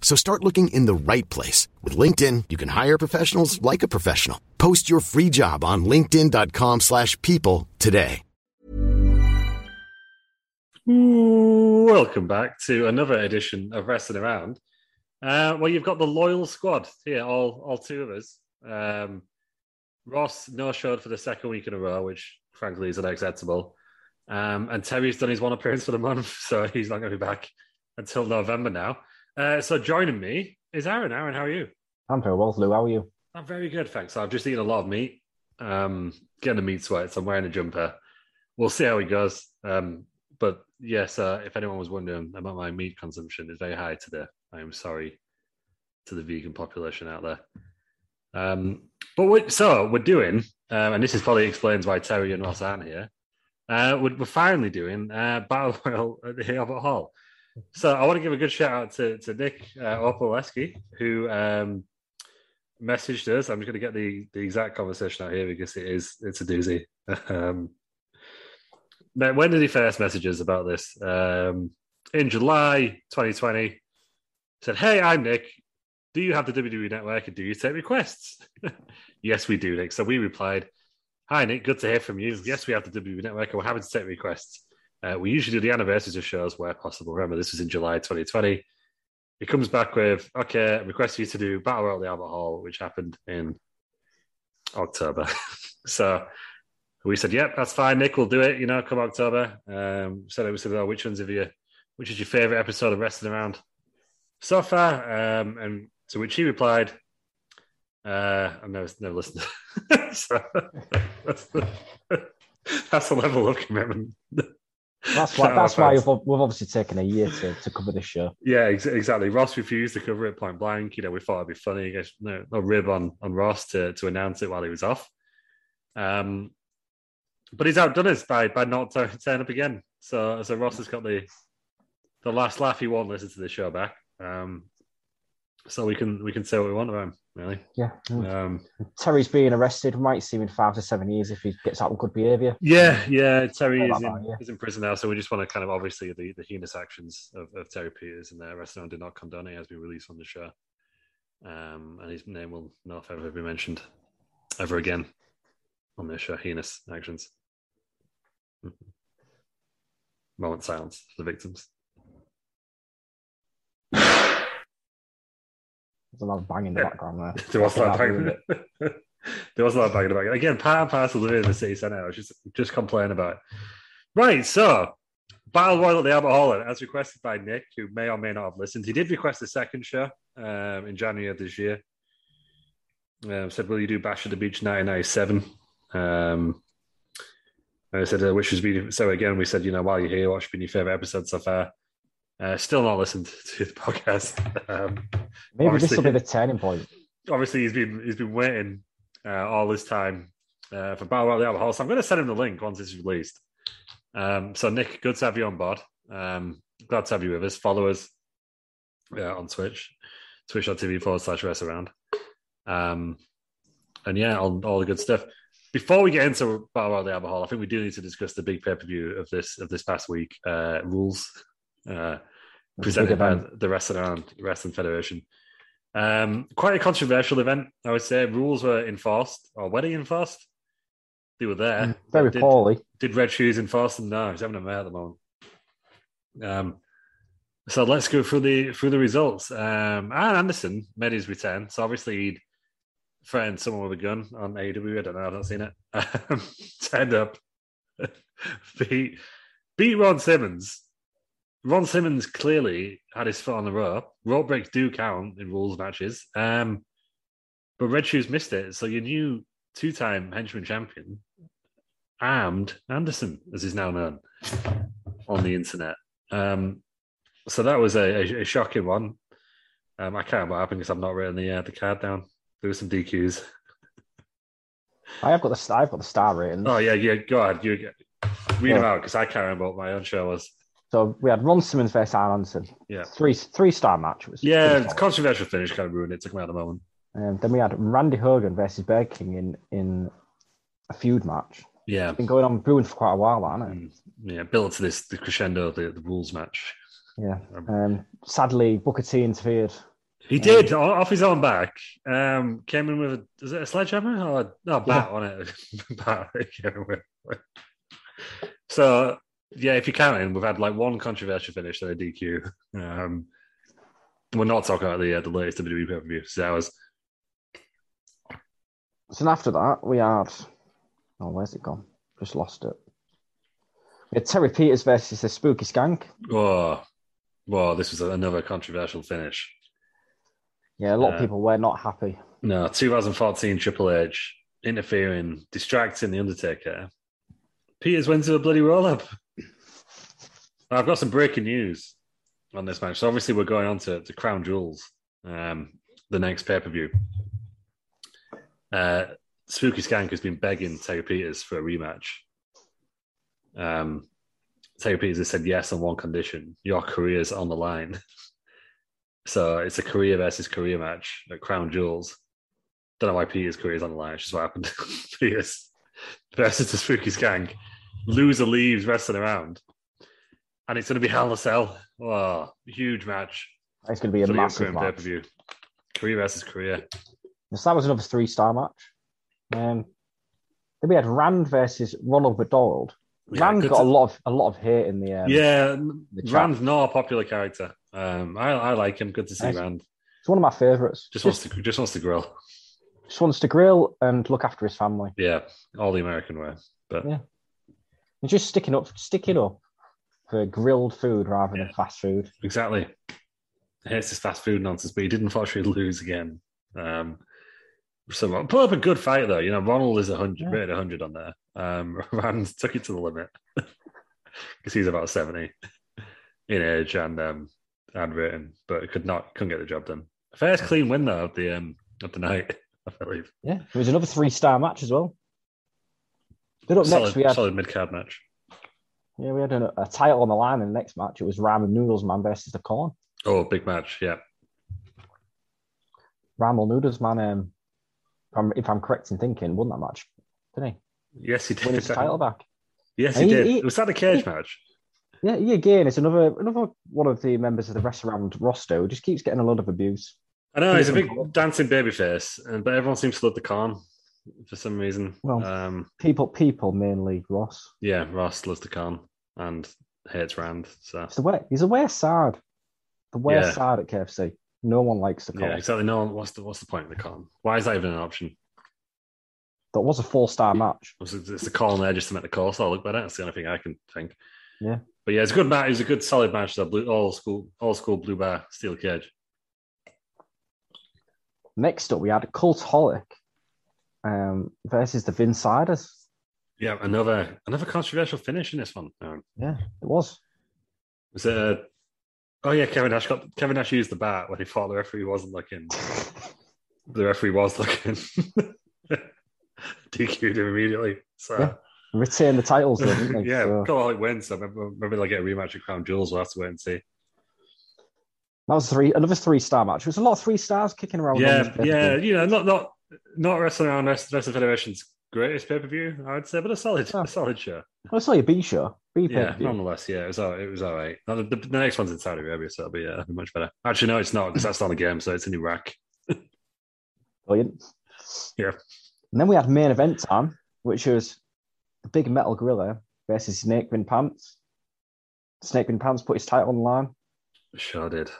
So start looking in the right place. With LinkedIn, you can hire professionals like a professional. Post your free job on linkedin.com slash people today. Welcome back to another edition of Wrestling Around. Uh, well, you've got the loyal squad here, all all two of us. Um, Ross no showed for the second week in a row, which frankly is unacceptable. Um, and Terry's done his one appearance for the month, so he's not going to be back until November now. Uh, so joining me is Aaron. Aaron, how are you? I'm very well, Lou. How are you? I'm very good, thanks. I've just eaten a lot of meat, um, getting the meat sweats. I'm wearing a jumper. We'll see how it goes. Um, but yes, uh, if anyone was wondering about my meat consumption, it's very high today. I am sorry to the vegan population out there. Um, but we so we're doing, um, and this is probably explains why Terry and Ross aren't here. Uh, we're, we're finally doing uh, Battle Royal at the Albert Hall. So I want to give a good shout out to, to Nick uh, who um, messaged us. I'm just going to get the, the exact conversation out here because it is it's a doozy. um, when did he first message us about this? Um, in July 2020. Said, "Hey, I'm Nick. Do you have the WWE Network and do you take requests?" yes, we do, Nick. So we replied, "Hi, Nick. Good to hear from you. Yes, we have the WWE Network and we're happy to take requests." Uh, we usually do the anniversaries of shows where possible. Remember, this was in July 2020. He comes back with, okay, I request you to do Battle Royal at the Albert Hall, which happened in October. so we said, yep, that's fine. Nick we'll do it, you know, come October. Um, so we said, oh, which ones of you, which is your favorite episode of Wrestling Around so far? Um, and to which he replied, uh, I've never, never listened. so that's the, that's the level of commitment. That's why. That's why we've, we've obviously taken a year to, to cover this show. Yeah, ex- exactly. Ross refused to cover it point blank. You know, we thought it'd be funny. I guess no, no rib on on Ross to to announce it while he was off. Um, but he's outdone us by by not turning turn up again. So so Ross has got the the last laugh. He won't listen to the show back. Um, so we can we can say what we want about him. Really, Yeah. um, Terry's being arrested. We might see him in five to seven years if he gets out of good behaviour. Yeah, yeah. Terry is in, that, yeah. is in prison now, so we just want to kind of obviously the, the heinous actions of, of Terry Peters and the restaurant did not condone it. He has been released on the show, um, and his name will not ever be mentioned ever again on this show. Heinous actions. Mhm. Moment silence for the victims. There's a lot of bang in the background there. there was a lot of banging. there was a lot of banging about it. Again, part and parcel of it in the city centre. I was just just complaining about it. Right, so Battle Royal at the Albert Hall, as requested by Nick, who may or may not have listened. He did request a second show um, in January of this year. Um, said, "Will you do Bash at the Beach 1997?" Um, and I said, uh, "Which has been so?" Again, we said, "You know, while you're here, what's been your favorite episode so far?" Uh, still not listened to the podcast. Um, Maybe this will be the turning point. obviously he's been he's been waiting uh, all this time uh, for Battle Royal the Hall. So I'm going to send him the link once it's released. Um, so Nick, good to have you on board. Um, glad to have you with us. Follow us uh, on Twitch, twitch.tv forward slash rest around. Um, and yeah, all, all the good stuff. Before we get into Battle Royal the Hall, I think we do need to discuss the big pay per view of this of this past week. Uh, rules uh, presented by the Wrestling Wrestling Federation. Um, quite a controversial event, I would say. Rules were enforced, or were they enforced? They were there. Mm, very did, poorly. Did Red Shoes enforce them? No, he's having a mare at the moment. Um, so let's go through the through the results. Um, Arn Anderson made his return. So obviously he'd threatened someone with a gun on AEW. I don't know. I've not seen it. Turned up, beat beat Ron Simmons. Ron Simmons clearly had his foot on the rope. Rope breaks do count in rules matches. Um, but Red Shoes missed it. So your new two time henchman champion, Armed Anderson, as he's now known on the internet. Um, so that was a, a, a shocking one. Um, I can't remember what happened because I've not written the uh, the card down. There were some DQs. I have got the I've got the star rating. Oh yeah, yeah. Go ahead. You read yeah. them out because I can't remember what my own show was. So we had Ron Simmons versus Arn Anderson. Yeah, three three star match. Was yeah, it's controversial finish kind of ruined it. Took me out of the moment. Um, then we had Randy Hogan versus Burger King in in a feud match. Yeah, it's been going on brewing for quite a while, hasn't it? Mm, yeah, built to this the crescendo of the, the rules match. Yeah. Um, um sadly, Booker T interfered. He did um, off his own back. Um, came in with a is it a sledgehammer or a, no, a bat yeah. on it? bat. so yeah, if you're counting, we've had like one controversial finish and a DQ. Um, we're not talking about the uh, the latest WWE pay per view. So that was. So after that, we had. Oh, where's it gone? Just lost it. We had Terry Peters versus the Spooky Skank. Oh, well, this was another controversial finish. Yeah, a lot uh, of people were not happy. No, 2014 Triple H interfering, distracting the Undertaker. Peters went to a bloody roll up. I've got some breaking news on this match. So obviously we're going on to, to Crown Jewels, um, the next pay per view. Uh, Spooky Skank has been begging Terry Peters for a rematch. Um, Peters has said yes on one condition: your career's on the line. so it's a career versus career match at Crown Jewels. Don't know why Peters' career is on the line. It's just what happened. Peters versus the Spooky Skank. Loser leaves wrestling around and it's going to be Hell in a Cell. Oh, huge match. It's going to be a massive match. Pay-per-view. Career versus career. Yes, that was another three-star match. Um, then we had Rand versus Ronald McDonald. Yeah, Rand got to... a lot of a lot of hate in the um, yeah. The Rand's not a popular character. Um, I, I like him. Good to see Rand. It's one of my favorites. Just, just wants to just wants to grill. Just wants to grill and look after his family. Yeah, all the American way. But yeah, and just sticking up, sticking up for grilled food rather yeah. than fast food. Exactly. Here's this fast food nonsense, but he did unfortunately lose again. Um, so put up a good fight though. You know, Ronald is a hundred, yeah. rated hundred on there. Um, Rand took it to the limit because he's about seventy in age and um, and rating, but could not couldn't get the job done. First clean win though of the um of the night, I believe. Yeah, it was another three star match as well. Then up solid, next we had solid mid card match. Yeah, we had a, a, title on the line in the next match. It was Ramen Noodles Man versus the Corn. Oh, big match, yeah. Ramen Noodles Man, um, if, I'm, if I'm correct in thinking, won that match, didn't he? Yes, he did. Win his title back. Yes, he, he, did. He, was that a cage he, match? Yeah, he again, it's another another one of the members of the restaurant roster who just keeps getting a lot of abuse. I know he's a big dancing babyface, but everyone seems to love the con for some reason. Well, um, people, people mainly Ross. Yeah, Ross loves the con and hates Rand. So it's the way he's a worst side. The worst yeah. side at KFC. No one likes the con. Yeah, exactly. No one. What's the what's the point of the con? Why is that even an option? That was a four star match. It's, it's the call there just to make the call so I look better. That's the only thing I can think. Yeah. But yeah, it's a good match. It was a good solid match. That blue all school, all school blue bar steel cage. Next up, we had Cultaholic um, versus the Vinsiders. Yeah, another another controversial finish in this one. Um, yeah, it was. Was it? A, oh yeah, Kevin Nash got Kevin Nash used the bat when he thought the referee wasn't looking. the referee was looking. DQ'd him immediately. So yeah. retain the titles, though, yeah, so. Cultaholic wins. So maybe, maybe they'll get a rematch at Crown Jewels. We'll have to wait and see. That was three another three star match. It was a lot of three stars kicking around. Yeah, yeah, you know, not not not wrestling around Wrestling Federation's greatest pay per view, I would say, but a solid, oh. a solid show. Well, it's like a B show. B yeah, nonetheless, yeah, it was all, it was all right. the, the, the, next one's in Saudi Arabia, so it'll be, uh, much better. Actually, no, it's not because that's not a game, so it's in Iraq. Brilliant. Yeah. And then we had main event time, which was the big metal gorilla versus Snakepin Pants. Snakepin Pants put his title on the line Sure did.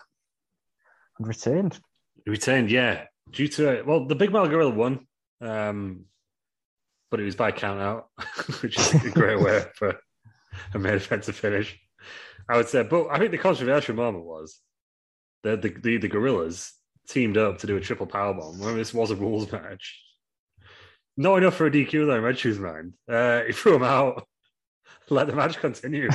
and retained. Retained, yeah. Due to well, the big metal gorilla won, um, but it was by count out, which is a great way for a main event to finish. I would say, but I think the controversial moment was that the the, the gorillas teamed up to do a triple powerbomb. When this was a rules match, not enough for a DQ though. In Red Shoe's mind, uh, he threw him out, let the match continue.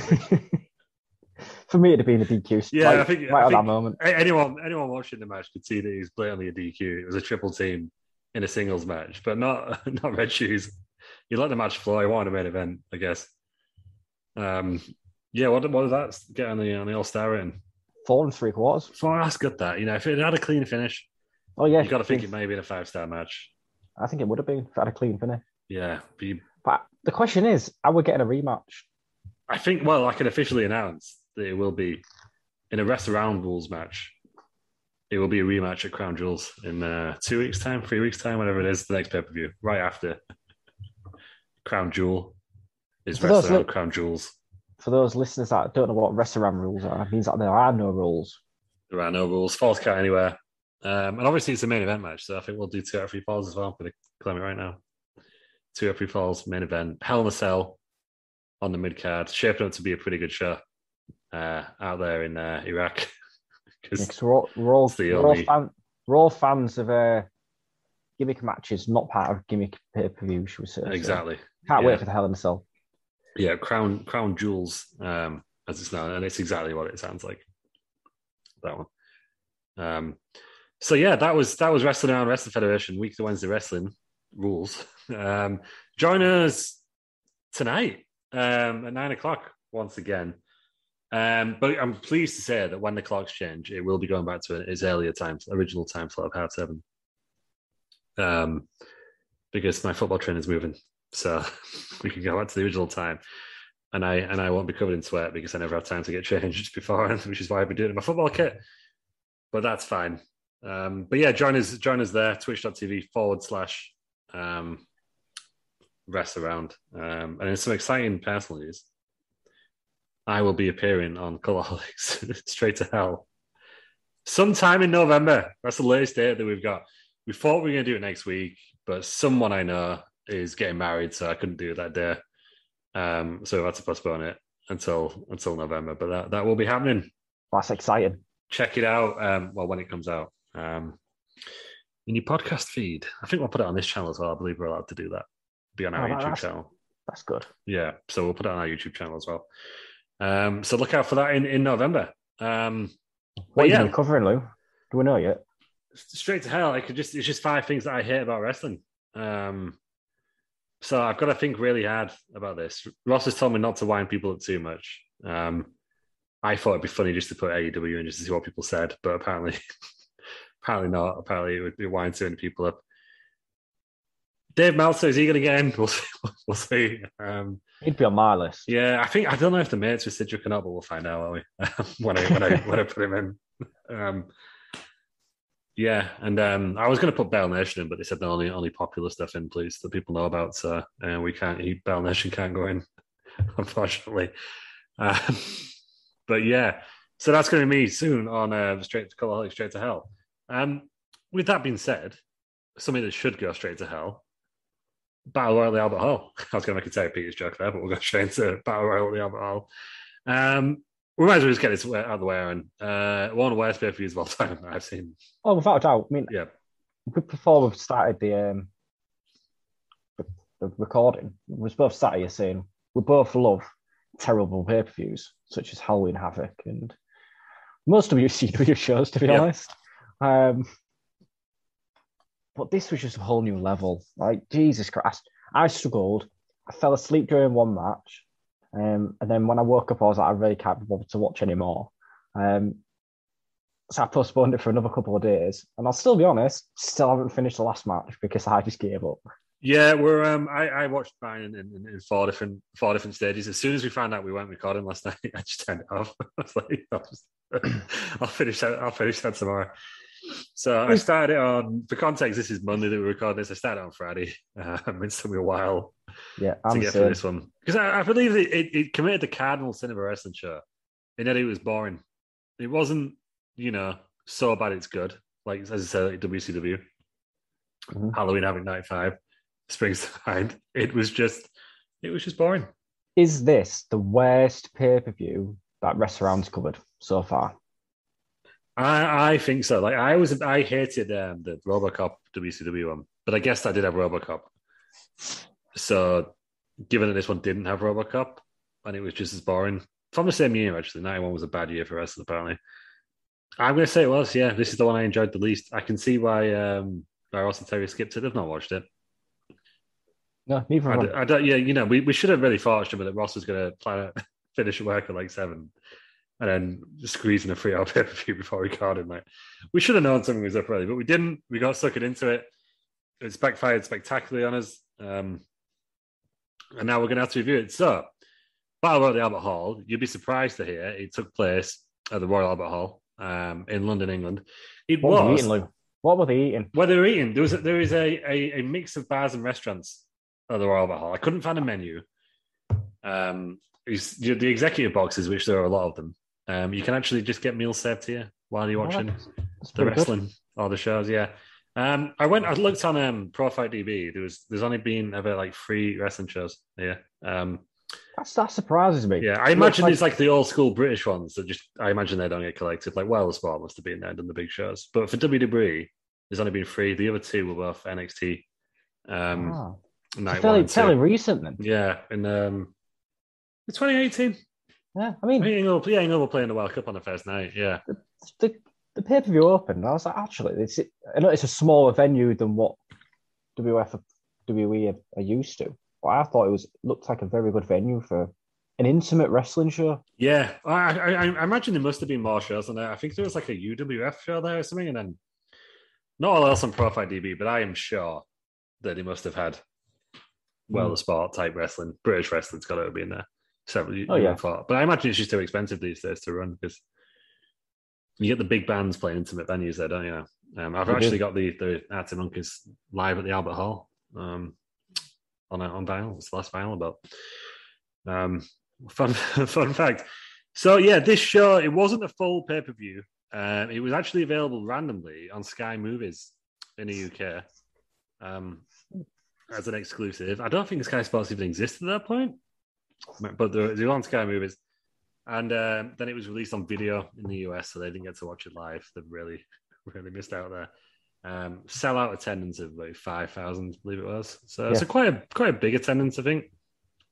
For me, it'd have been a DQ. Yeah, right, I think- right I at that moment. Anyone anyone watching the match could see that he was blatantly a DQ. It was a triple team in a singles match, but not not red shoes. You let the match flow. You wanted a main event, I guess. Um, yeah. What what did that get on the on the All Star rating? Four and three quarters. So that's good. That you know, if it had a clean finish, Oh yeah, you got to think it may have been a five star match. I think it would have been if it had a clean finish. Yeah, but you, But the question is, are we getting a rematch? I think. Well, I can officially announce that it will be in a rest around rules match. It will be a rematch at Crown Jewels in uh, two weeks' time, three weeks' time, whatever it is, the next pay per view, right after Crown Jewel is For li- Crown Jewels. For those listeners that don't know what restaurant rules are, it means that there are no rules. There are no rules, falls count anywhere, um, and obviously it's a main event match, so I think we'll do two out of three falls as well. I'm going to claim it right now. Two out of three falls, main event, Hell in a Cell on the mid card, shaping up to be a pretty good show uh, out there in uh, Iraq. 'Cause- Because we're all, we're all, we're all, fan, we're all fans of uh, gimmick matches, not part of gimmick pay per view, should we say? So Exactly. Can't yeah. wait for the Hell in a Cell. Yeah, Crown Crown Jewels, um, as it's known, and it's exactly what it sounds like. That one. Um, so yeah, that was that was wrestling around Wrestling Federation week to Wednesday wrestling rules. Um, join us tonight um, at nine o'clock once again. Um, but I'm pleased to say that when the clocks change, it will be going back to its earlier times, original time slot of half seven. Um, because my football train is moving, so we can go back to the original time, and I and I won't be covered in sweat because I never have time to get changed before, which is why I've been doing it in my football kit. But that's fine. Um, but yeah, join us, join us there, twitch.tv forward slash um, rest around. Um, and in some exciting personal news, I will be appearing on Cultaholic's Straight to Hell sometime in November. That's the latest date that we've got. We thought we were going to do it next week, but someone I know is getting married, so I couldn't do it that day. Um, so we had to postpone it until until November. But that, that will be happening. That's exciting. Check it out. Um, well, when it comes out um, in your podcast feed, I think we'll put it on this channel as well. I believe we're allowed to do that. Be on our Oh, YouTube that's- channel. That's good. Yeah, so we'll put it on our YouTube channel as well. Um, so look out for that in, in November. Um, What are you yeah, covering, Lou? Do we know yet? straight to hell. I could just it's just five things that I hate about wrestling. Um, so I've got to think really hard about this. Ross has told me not to wind people up too much. Um, I thought it'd be funny just to put AEW in just to see what people said, but apparently, apparently not. Apparently, it would be wind too many people up. Dave Meltzer is he going to get in? We'll see. We'll see. Um, He'd be on my list. yeah, I think I don't know if the mates with Cedric or not, but we'll find out, won't we? when I when I when I put him in. Um, yeah, and um, I was going to put Bell Nation in, but they said the only only popular stuff in, please, that people know about. So uh, we can't. He, Bell Nation can't go in, unfortunately. Um, but yeah, so that's going to be me soon on uh, Straight to Cultaholic, Straight to Hell. Um, with that being said, something that should go straight to hell. Battle Royal the Albert Hall. I was going to make a Terry Peters joke there, but we'll go straight into Battle Royal the Albert Hall. Um, we might as well just get this out of the way, Aaron. Uh, one of the worst pay per views of all time I've seen. Oh, without a doubt. I mean, Yeah. before we've started the um, the, the recording, we both sat here saying we both love terrible pay per views such as Halloween Havoc and most WCW shows, to be Yeah. honest. Um, but this was just a whole new level. Like Jesus Christ, I struggled. I fell asleep during one match, um, and then when I woke up, I was like, I really can't be bothered to watch anymore. Um, so I postponed it for another couple of days, and I'll still be honest, still haven't finished the last match because I just gave up. Yeah, we're. Um, I, I watched mine in, in, in four different four different stages. As soon as we found out we weren't recording last night, I just turned it off. I was like, I'll, just, I'll finish that. I'll finish that tomorrow. So I started it on. For context, this is Monday that we record this. I started on Friday. Uh, it's took me a while Yeah, to I'm get through this one because I, I believe it, it, it committed the Cardinal sin of a wrestling show in that it was boring. It wasn't, you know, so bad it's good. Like as I said, like WCW, Mhm. Halloween Havoc '95, Springside. It was just, it was just boring. is this the worst pay per view that Restaurant's covered so far? I, I think so. Like I was, I hated um, the RoboCop WCW one, but I guess I did have RoboCop. So, given that this one didn't have RoboCop and it was just as boring from the same year, actually, '91 was a bad year for wrestling. Apparently, I'm going to say it was. Yeah, this is the one I enjoyed the least. I can see why um, why Ross and Terry skipped it. I've not watched it. No, neither I, d-. I don't. Yeah, you know, we, we should have really thought that Ross was going to plan to finish work at like seven, and then squeezing a free hour pay per view before we recorded. Like we should have known something was up early, but we didn't. We got suckered into it. It's backfired spectacularly on us, um, and now we're going to have to review it. So, Battle at the Albert Hall. You'd be surprised to hear it took place at the Royal Albert Hall um, in London, England. It What were they was eating? What were they eating? where they were eating. There was a, there is a, a, a mix of bars and restaurants at the Royal Albert Hall. I couldn't find a menu. Um, the executive boxes, which there are a lot of them, um, you can actually just get meals served here while you're watching That's the pretty good. wrestling or the shows. Yeah. Um, I went. I looked on um, Pro Fight DB. There was there's only been ever like three wrestling shows here. Um, That's, that surprises me. yeah, I imagine like- it's like the old school British ones that just. I imagine they don't get collected. Like Well Sport must have been there and done the big shows. But for WWE, there's only been three. The other two were both NXT. Um, Ah, night fairly, fairly recent then. Yeah, in um, 2018. Yeah, I I mean, England, yeah, England were playing the World Cup on the first night. Yeah, the, the pay per view opened. I was like, actually, it's, I know it's a smaller venue than what WF WWE are, are used to, but I thought it was looked like a very good venue for an intimate wrestling show. yeah. I, I, I imagine there must have been more shows on there. I think there was like a UWF show there or something, and then not all else on Pro Fight DB, but I am sure that they must have had well Hmm. the sport type wrestling. British wrestling's got to have been there. Several, Oh, yeah. But I imagine it's just too expensive these days to run because you get the big bands playing intimate venues there, don't you? Um, I've do. actually got the the Arctic Monkeys live at the Albert Hall um, on a, on vinyl. It's the last vinyl about. Um, fun fun fact. So yeah, this show it wasn't a full pay per view. Um, it was actually available randomly on Sky Movies in the UK um, as an exclusive. I don't think Sky Sports even existed at that point, but they're, they're on Sky Movies. And um, then it was released on video in the US, so they didn't get to watch it live. They've really, really missed out there. Um, sellout attendance of like five thousand, I believe it was. So it's a Yeah. quite a quite a big attendance, I think.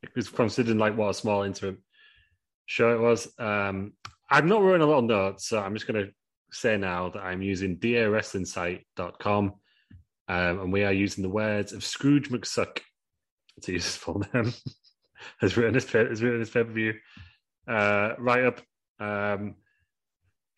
Because considering like what a small interim show it was. Um, I'm not written a lot of notes, so I'm just going to say now that I'm using dawrestlingsite.com um, and we are using the words of Scrooge McSuck to use his full name. has written his pa- has written his pay per view uh, right up. Um,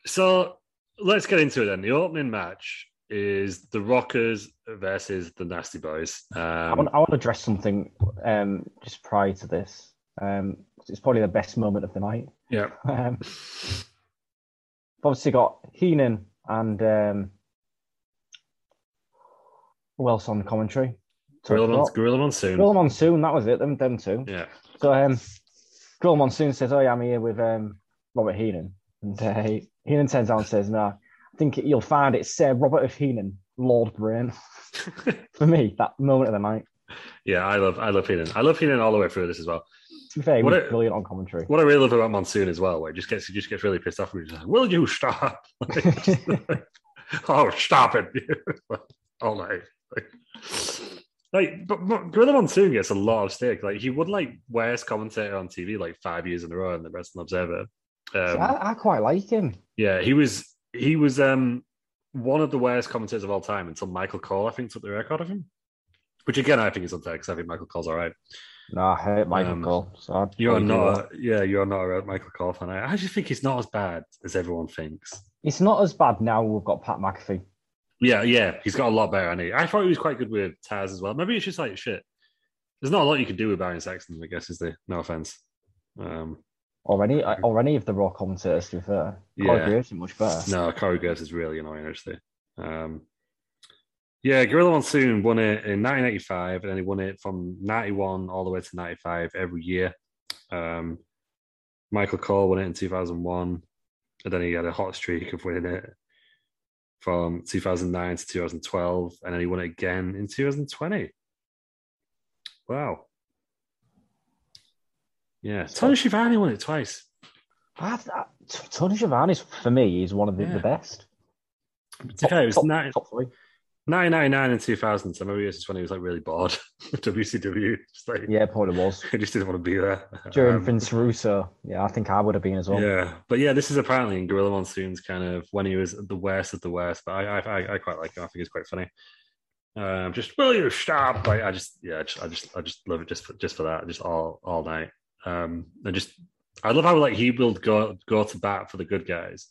so let's get into it then. The opening match is the Rockers versus the Nasty Boys. I, Um, want, I want to address something um, just prior to this. Um, it's probably the best moment of the night. yeah, Um, obviously got Heenan and um, who else on commentary? Gorilla, Mon- Gorilla Gorilla Monsoon. Monsoon, that was it. Them, them two. Yeah, So um, Gorilla Monsoon says, "Oh, yeah, I'm here with um, Robert Heenan," and uh, he- Heenan turns out and says, "No, I think you'll find it's uh, Robert of Heenan, Lord Brain." For me, that moment of the night. yeah. I love I love Heenan. I love Heenan all the way through this as well. To be fair, What a- brilliant on commentary. What I really love about Monsoon as well, where he just gets he just gets really pissed off and he's like, "Will you stop?" Like, oh, stop it! all night. Like, like, but, but Gorilla Monsoon gets a lot of stick. Like, he would like worst commentator on TV like five years in a row in the Wrestling Observer. See, Um, I, I quite like him. yeah, he was he was um one of the worst commentators of all time until Michael Cole, I think, took the record of him. Which again, I think is unfair because I think Michael Cole's all right. No, I hate Michael Um, Cole. So You're not, a, yeah, you're not a Michael Cole fan. I I just think he's not as bad as everyone thinks. It's not as bad now. We've got Pat McAfee. Yeah, yeah, he's got a lot better. And I thought he was quite good with Taz as well. Maybe it's just like shit. There's not a lot you can do with Byron Saxton, I guess, is the no offense. Um, Or any, or any of the Raw commentators, to be fair. Corey Yeah. Graves is much better. no, Corey Graves is really annoying, actually. Um, yeah, Gorilla Monsoon won it in 1985, and then he won it from 91 all the way to 95 every year. Um, Michael Cole won it in 2001, and then he had a hot streak of winning it from 2009 to 2012, and then he won it again in 2020. Wow. Yeah, Tony Schiavone won it twice. I, I, Tony Schiavone, for me, is one of the, Yeah. the best. To be fair, it was top, nine- top three. 1999 and 2000, so maybe this is when he was like really bored with WCW. Just like, Yeah, probably was. he just didn't want to be there. During Um, Vince Russo, yeah, I think I would have been as well. Yeah, but yeah, this is apparently in Gorilla Monsoon's kind of when he was the worst of the worst. But I, I, I- I quite like him. I think it's quite funny. Um, just will you stop? Like, I just, yeah, I just, I just, I just love it just for, just for that, just all, all night. Um, and just, I love how like he will go go to bat for the good guys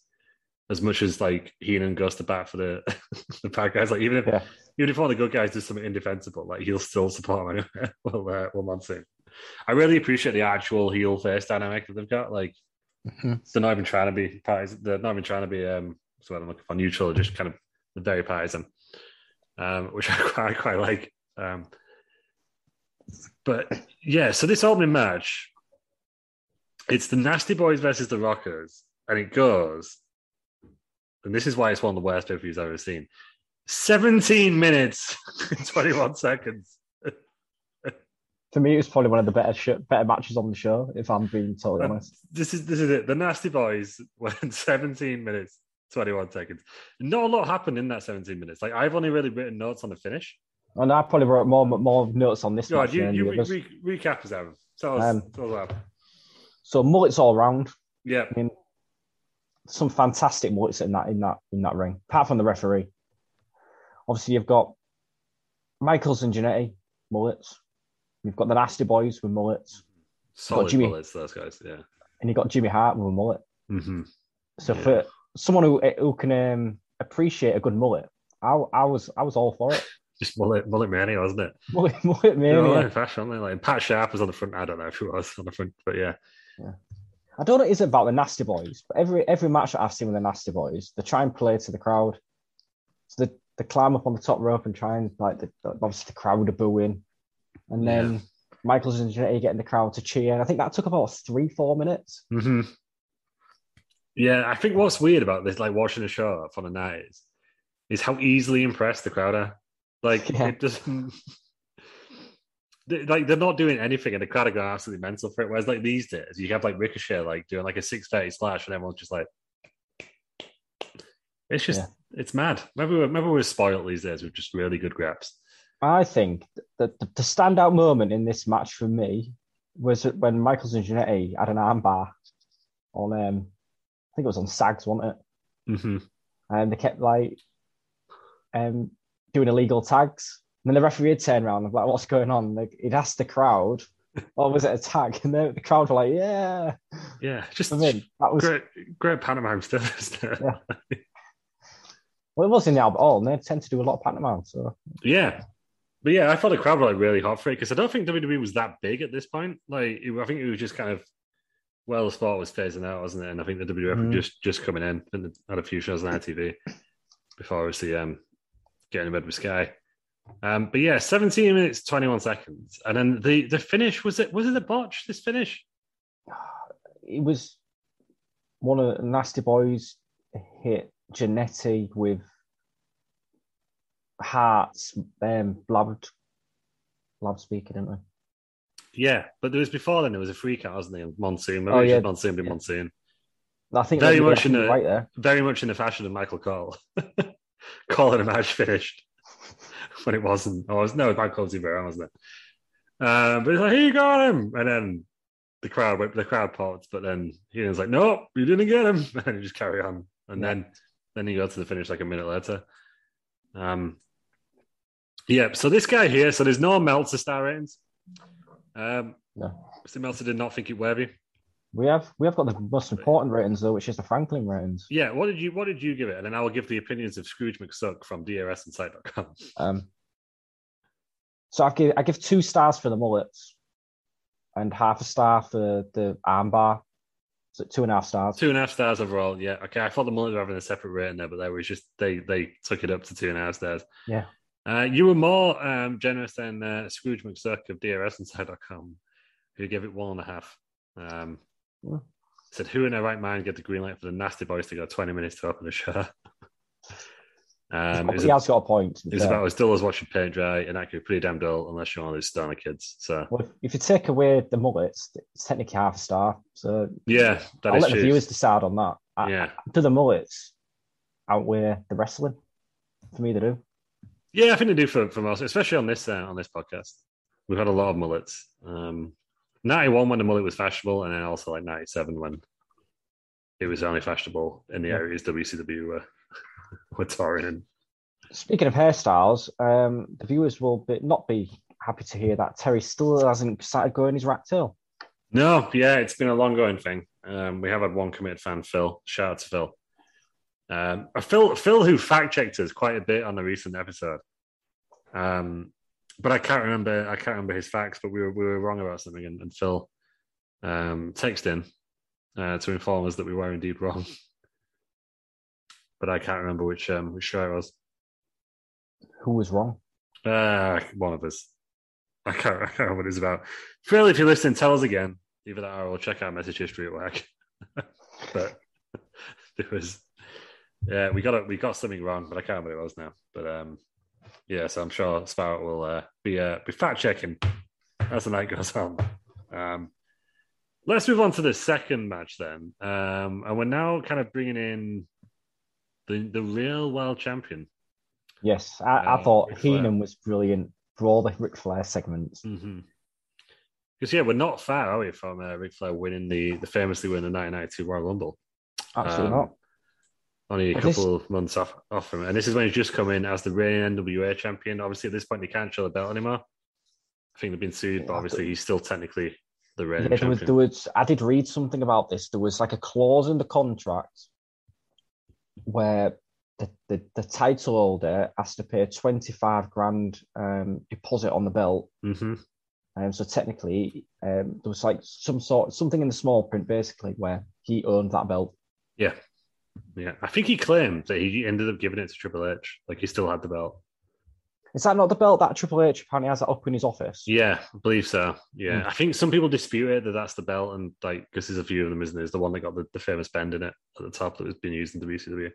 as much as like Heenan goes to bat for the the bad guys. Like even if Yeah. even if one of the good guys does something indefensible, like he'll still support him anyway. well, uh, well, Monsoon. I really appreciate the actual heel face dynamic that they've got. Like Mhm. they're not even trying to be partisan. They're not even trying to be um word I'm looking for neutral. Just kind of very partisan, um, which I quite, I quite like. Um, but yeah, so this opening match, it's the Nasty Boys versus the Rockers, and it goes, and this is why it's one of the worst pay per views I've ever seen. 17 minutes, 21 seconds. For me, it was probably one of the better sh- better matches on the show, if I'm being totally honest. This is this is it. The Nasty Boys went 17 minutes, 21 seconds. Not a lot happened in that 17 minutes. Like I've only really written notes on the finish. And I probably wrote more more notes on this God, match you, you re- re- recap us, Aaron. Tell us, Um, tell us. So mullets all round. Yeah, I mean, some fantastic mullets in that in that in that ring. Apart from the referee, obviously you've got Michaels and Jannetty mullets. You've got the Nasty Boys with mullets, solid Jimmy- bullets, those guys. Yeah. and you've got Jimmy Hart with a mullet. hmm So Yeah. for someone who who can um, appreciate a good mullet, I, I was I was all for it. Just mullet, mullet mania, wasn't it? Mullet, mullet Yeah, mania. in fashion, aren't they? Like Pat Sharp was on the front. I don't know if he was on the front, but yeah. I don't know. It's about the Nasty Boys, but every every match that I've seen with the Nasty Boys, they try and play to the crowd. So they, they climb up on the top rope and try and like the, obviously the crowd are booing, and then Michaels and Jannetty getting the crowd to cheer. And I think that took about three four minutes. hmm Yeah, I think what's weird about this, like watching a show up on a night, is, is how easily impressed the crowd are. Like Yeah. it doesn't. They- Like they're not doing anything, and the crowd are going absolutely mental for it. Whereas like these days, you have like Ricochet like doing like a six thirty splash, and everyone's just like, it's just Yeah. it's mad. Maybe we're maybe we're spoiled these days with just really good graps. I think that the, the standout moment in this match for me was when Michaels and Jannetty had an armbar on um, I think it was on Sags, wasn't it? hmm and they kept like um doing illegal tags. And then the referee would turn around and be like, "What's going on?" Like he'd ask the crowd, or was it a tag?" And the, the crowd were like, "Yeah." Yeah, just I mean, that was great, great pantomime stuff. Isn't it? Yeah. well, it was in the Albert Hall, and they tend to do a lot of pantomime. So Yeah. But yeah, I thought the crowd were like really hot for it because I don't think WWE was that big at this point. Like, it, I think it was just kind of World of Sport was phasing out, wasn't it? And I think the WWF were Mhm. just just coming in and had a few shows on ITV before obviously um, getting in bed with Sky. Um, but yeah, 17 minutes, 21 seconds. And then the the finish was it was it a botch, this finish? it was one of the Nasty Boys hit Jannetty with Hearts, um, blabbed, blab speaker, didn't they? Yeah, but there was before then there was a freak out, wasn't there? Monsoon. Maybe Oh, yeah. Monsoon being Yeah. Monsoon. I think Very much in the- right there. very much in the fashion of Michael Cole, calling a match finished when it wasn't. Oh, it was, no, it was Michael Zubera, wasn't it? Um, but it's like, he got him, and then the crowd went, the crowd popped, but then he was like, "No, you didn't get him," and he just carry on, and Yeah. then then he got to the finish like a minute later. Um, yeah. So this guy here, so there's no Meltzer star ratings. Um, No. Mr. Meltzer did not think it worthy. We have we have got the most important ratings though, which is the Franklin ratings. Yeah. What did you What did you give it? And then I will give the opinions of Scrooge McSuck from DRS DRSinsight.com. Um, so I give I give two stars for the mullets, and half a star for the armbar. So two and a half stars. Two and a half stars overall. Yeah. Okay. I thought the mullets were having a separate rating there, but they was just they they took it up to two and a half stars. Yeah. Uh, you were more um, generous than uh, Scrooge McSuck of DRS DRSinside.com, who gave it one and a half. Um, Yeah. Said, "Who in their right mind get the green light for the nasty boys to go twenty minutes to open the show?" Um, he has got a point. It's fair. about as dull as watching paint dry, and that could be pretty damn dull unless you're one of those stoner kids. So Well, if, you take away the mullets, it's technically half a star. So yeah, that I'll is let the viewers decide on that. I, Yeah. Do the mullets outweigh the wrestling? For me, they do. Yeah, I think they do for, for most, especially on this uh, on this podcast. We've had a lot of mullets. Um, 91 when the mullet was fashionable, and then also like 97 when it was only fashionable in the Yeah. areas WCW were, were touring in. Speaking of hairstyles, um, the viewers will be, not be happy to hear that Terry still hasn't started growing his rat tail. No, yeah, it's been a long going thing. Um, we have had one committed fan, Phil. Shout out to Phil. Um, Phil, Phil, who fact checked us quite a bit on the recent episode. Um, but I can't remember. I can't remember his facts. But we were we were wrong about something, and, and Phil um, texted in uh, to inform us that we were indeed wrong. But I can't remember which um, which show it was. Who was wrong? Uh, one of us. I can't, I can't remember what it's about. Phil, if you're listening, tell us again. Either that or we'll check our message history at work. but there was, yeah, we got it. We got something wrong, but I can't remember what it was now. But um, yeah, so I'm sure Sparrow will uh, be uh, be fact checking as the night goes on. Um, let's move on to the second match then, um, and we're now kind of bringing in the the real world champion. Yes, I, I Uh, thought Ric Flair. Heenan was brilliant for all the Ric Flair segments. Mm-hmm. Because yeah, we're not far, are we, from uh, Ric Flair winning the the famously win the 1992 Royal Rumble? Absolutely Um, not. Only a Well, this- couple of months off off from it, and this is when he's just come in as the reigning NWA champion. Obviously, at this point, he can't show the belt anymore. I think they've been sued, but Yeah, obviously, he's still technically the Yeah, reigning there was, champion. there was. I did read something about this. There was like a clause in the contract where the, the, the title holder has to pay twenty five grand um, deposit on the belt. hmm Um, so technically, um, there was like some sort something in the small print basically where he owned that belt. Yeah, yeah. I think he claimed that he ended up giving it to Triple H, like he still had the belt. Is that not the belt that Triple H apparently has up in his office? Yeah, I believe so. Yeah, Hmm. I think some people dispute it that that's the belt, and like because there's a few of them, isn't there? It's the one that got the, the famous bend in it at the top that was being used in WCW.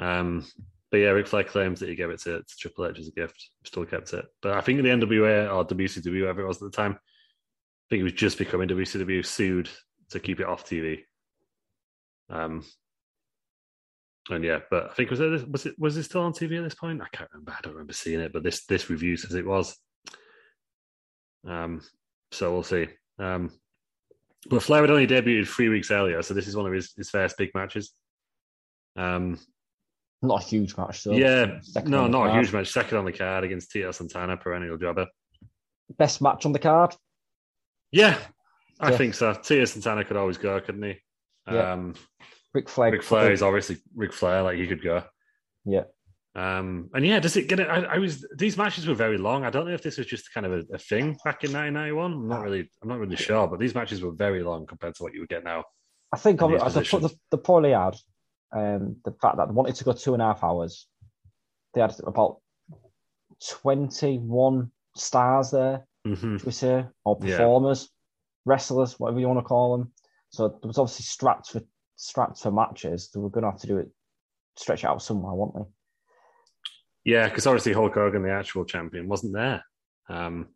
Um, but yeah, Ric Flair claims that he gave it to, to Triple H as a gift. Still kept it, but I think the NWA or WCW, whatever it was at the time, I think it was just becoming WCW sued to keep it off TV. Um, and yeah, but I think was it was it was it still on TV at this point? I can't remember. I don't remember seeing it, but this this review says it was. Um, so we'll see. Um, but Flair had only debuted three weeks earlier, so this is one of his, his first big matches. Um, Not a huge match, though. yeah, Second no, not a huge match. Second on the card against Tito Santana, perennial jobber. Best match on the card. Yeah, I Yeah. think so. Tito Santana could always go, couldn't he? Yeah. Um, Ric Flair. Ric Flair is obviously Ric Flair, like he could go. Yeah. Um, and yeah, does it get it? I, I was these matches were very long. I don't know if this was just kind of a, a thing back in 1991. I'm not really, I'm not really sure, but these matches were very long compared to what you would get now. I think in of, as I put the, the probably had um, the fact that they wanted to go two and a half hours. They had about 21 stars there, hmm should we say, or Yeah. performers, wrestlers, whatever you want to call them. So there was obviously strapped for strapped for matches. we're going to have to do it, stretch out somewhere, won't we? Yeah, because obviously Hulk Hogan, the actual champion, wasn't there. Um,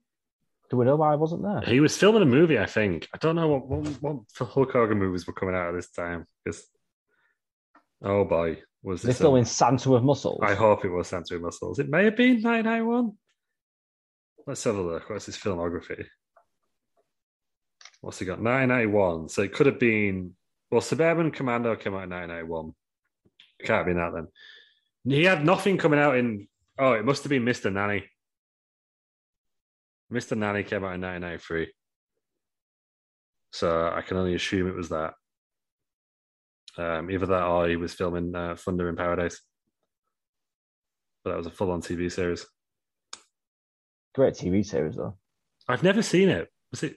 Do we know why I wasn't there? he was filming a movie, I think. I don't know what what, what Hulk Hogan movies were coming out at this time. Because oh boy, was this? filming Santa with muscles. I hope it was Santa with Muscles. It may have been 991. Let's have a look. What's his filmography? What's he got? 991. So it could have been. Well, Suburban Commando came out in 991. Can't have been that then. He had nothing coming out in. Oh, it must have been Mr. Nanny. Mr. Nanny came out in 1993. So I can only assume it was that. Um, either that or he was filming uh, Thunder in Paradise. But that was a full on TV series. Great TV series though. I've never seen it. Was it?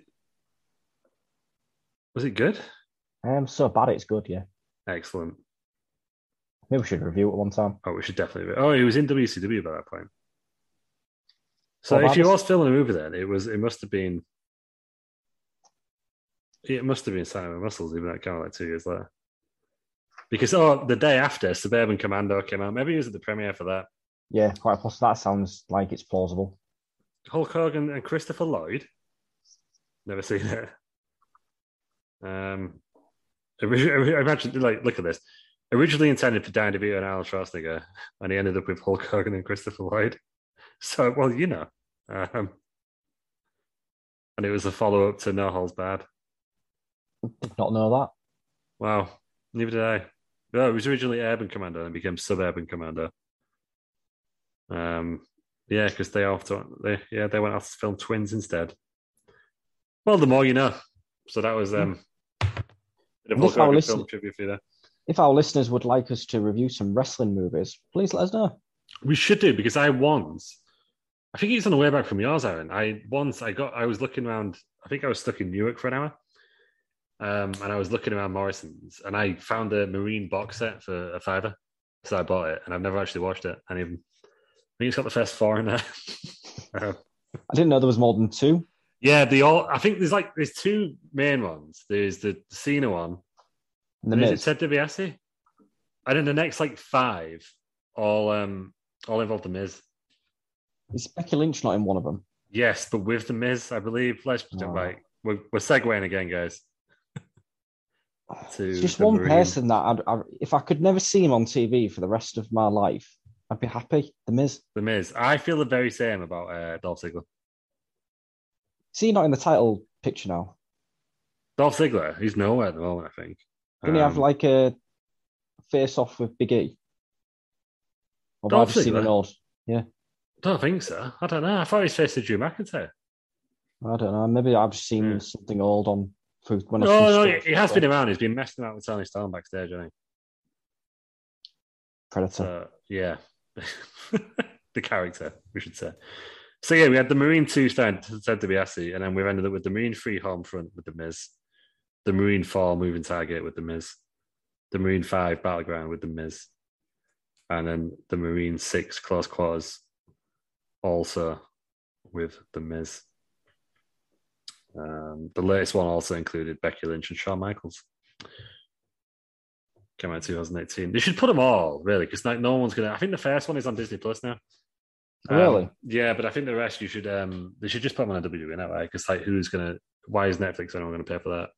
Was it good? Um, so bad it's good, yeah. Excellent. Maybe we should review it one time. Oh, we should definitely. Oh, he was in WCW by that point. So if he about was filming a movie, then it was. It must have been. It must have been Simon Muscles, even that kind of like two years later. Because oh, the day after Suburban Commando came out, maybe he was at the premiere for that. Yeah, quite possible. That sounds like it's plausible. Hulk Hogan and Christopher Lloyd. Never seen it. Um, origi- imagine like look at this. Originally intended for Dan DeVito and Alan Schwarzenegger, and he ended up with Hulk Hogan and Christopher Lloyd. So, well, you know, um, and it was a follow up to No Holds Barred. Did not know that. Wow, neither did I. No, it was originally Urban Commando and became Suburban Commando. Um, yeah, because they often they yeah they went off to film twins instead. Well, the more you know. So that was um. Bit If Hulk our Hogan listen- film trivia for you there. If our listeners would like us to review some wrestling movies, please let us know. We should do because I once, I think it's on the way back from yours, Aaron. I once I got I was looking around. I think I was stuck in Newark for an hour, um, and I was looking around Morrison's, and I found a Marine box set for a fiver, so I bought it, and I've never actually watched it. And even I think it's got the first four in there. I didn't know there was more than two. Yeah, the all. I think there's like there's two main ones. There's the Cena one. And the and is it Ted DiBiase? And then the next like five, all um all involve the Miz. Is Becky Lynch not in one of them? Yes, but with the Miz, I believe. Let's Oh. right. We're, we're segueing again, guys. To It's just one person that I'd, I, if I could never see him on TV for the rest of my life, I'd be happy. The Miz. The Miz. I feel the very same about uh, Dolph Ziggler. See, not in the title picture now. Dolph Ziggler, he's nowhere at the moment. I think. Didn't he have Um, like a face off with Big E? Or I Dolph just seen an Ziggler? old? Don't think so. I don't know. I thought he was facing Drew McIntyre. I don't know. Maybe I've seen Yeah. something old on food when No, I see no, he has been around. He's been messing around with Toni Storm backstage, I think. Predator. So yeah, the character we should say. So yeah, we had the Marine Two stand said to be DiBiase, and then we've ended up with the Marine Three home front with the Miz, the Marine Four moving target with the Miz, the Marine Five battleground with the Miz, and then the Marine Six close quarters, also with the Miz. Um, the latest one also included Becky Lynch and Shawn Michaels. Came out in 2018. They should put them all, really, because like, no one's gonna. I think the first one is on Disney Plus now. Um, Really? yeah, but I think the rest you should. um They should just put them on a WWE network because like, who's gonna? Why is Netflix anyone gonna pay for that?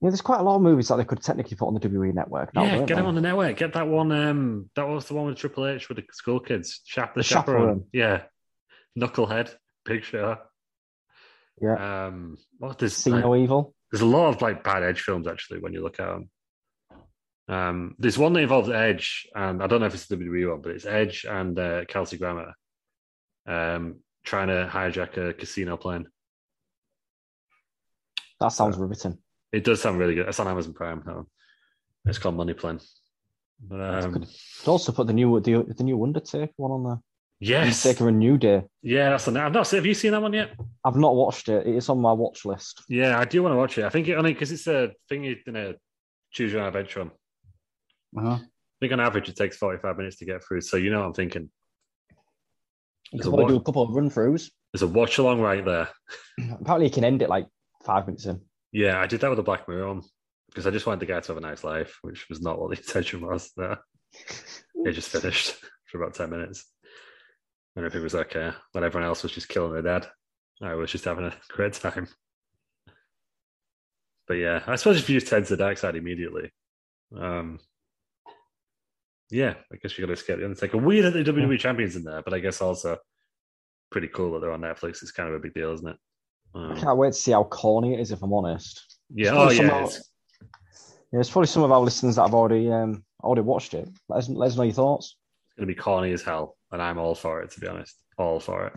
Yeah, there's quite a lot of movies that they could technically put on the WWE network now. yeah, get they? them on the network. Get that one. Um, that was the one with Triple H with the school kids. Chap the, The chaperone. Chaperone. Yeah, Knucklehead, Big Show. Yeah. Um, what there's See like, no evil. there's a lot of like bad Edge films actually when you look at them. Um, there's one that involves Edge, and I don't know if it's a WWE one, but it's Edge and uh, Kelsey Grammer um, trying to hijack a casino plane. That sounds riveting. It does sound really good. It's on Amazon Prime. It's called Money Plane. But, um. Could also put the new the, the new Undertaker one on there. yes, Undertaker a New Day. yeah, that's on. I've not seen. Have you seen that one yet? I've not watched it. It's on my watch list. Yeah, I do want to watch it. I think it only because it's a thing you in a choose your own adventure on. Uh-huh. I think on average it takes 45 minutes to get through. So you know what I'm thinking. You There's can a probably wa- do a couple of run throughs. There's a watch along right there. Apparently, you can end it like five minutes in. Yeah, I did that with a Black Mirror on because I just wanted the guy to have a nice life, which was not what the intention was there. It just finished for about 10 minutes. And it was okay. When everyone else was just killing their dad, I was just having a great time. But yeah, I suppose if you just turn to the dark side immediately, um, yeah, I guess you got to escape the Undertaker. Weird that the WWE champions in there, but I guess also pretty cool that they're on Netflix. It's kind of a big deal, isn't it? Um, I can't wait to see how corny it is. If I'm honest. yeah, It's oh probably yeah, somehow- it's- Yeah, it's probably some of our listeners that have already um already watched it. Let us, let us know your thoughts. It's going to be corny as hell, and I'm all for it. To be honest, all for it.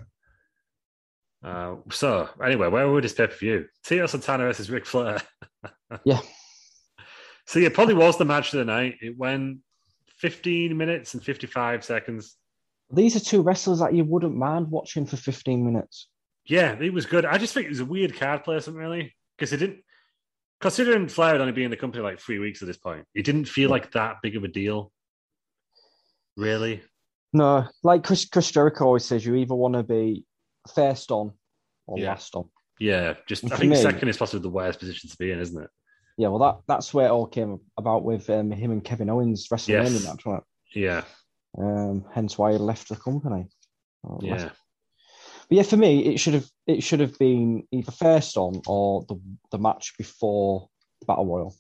Uh, so anyway, where would this pay per view? Tito Santana versus Ric Flair. Yeah. So yeah, probably was the match of the night. It went 15 minutes and 55 seconds. These are two wrestlers that you wouldn't mind watching for 15 minutes. Yeah, it was good. I just think it was a weird card placement, really, because it didn't. considering Flair had only been in the company like three weeks at this point, it didn't feel like that big of a deal. Really? No, like Chris, Chris Jericho always says, you either want to be first on or Yeah. last on. Yeah, just And I think me- second is possibly the worst position to be in, isn't it? Yeah, well, that that's where it all came about with um, him and Kevin Owens WrestleMania Yes. match, right? Yeah, Um, hence why he left the company. Left- yeah, But yeah, for me, it should have it should have been either first on or the the match before the Battle Royal.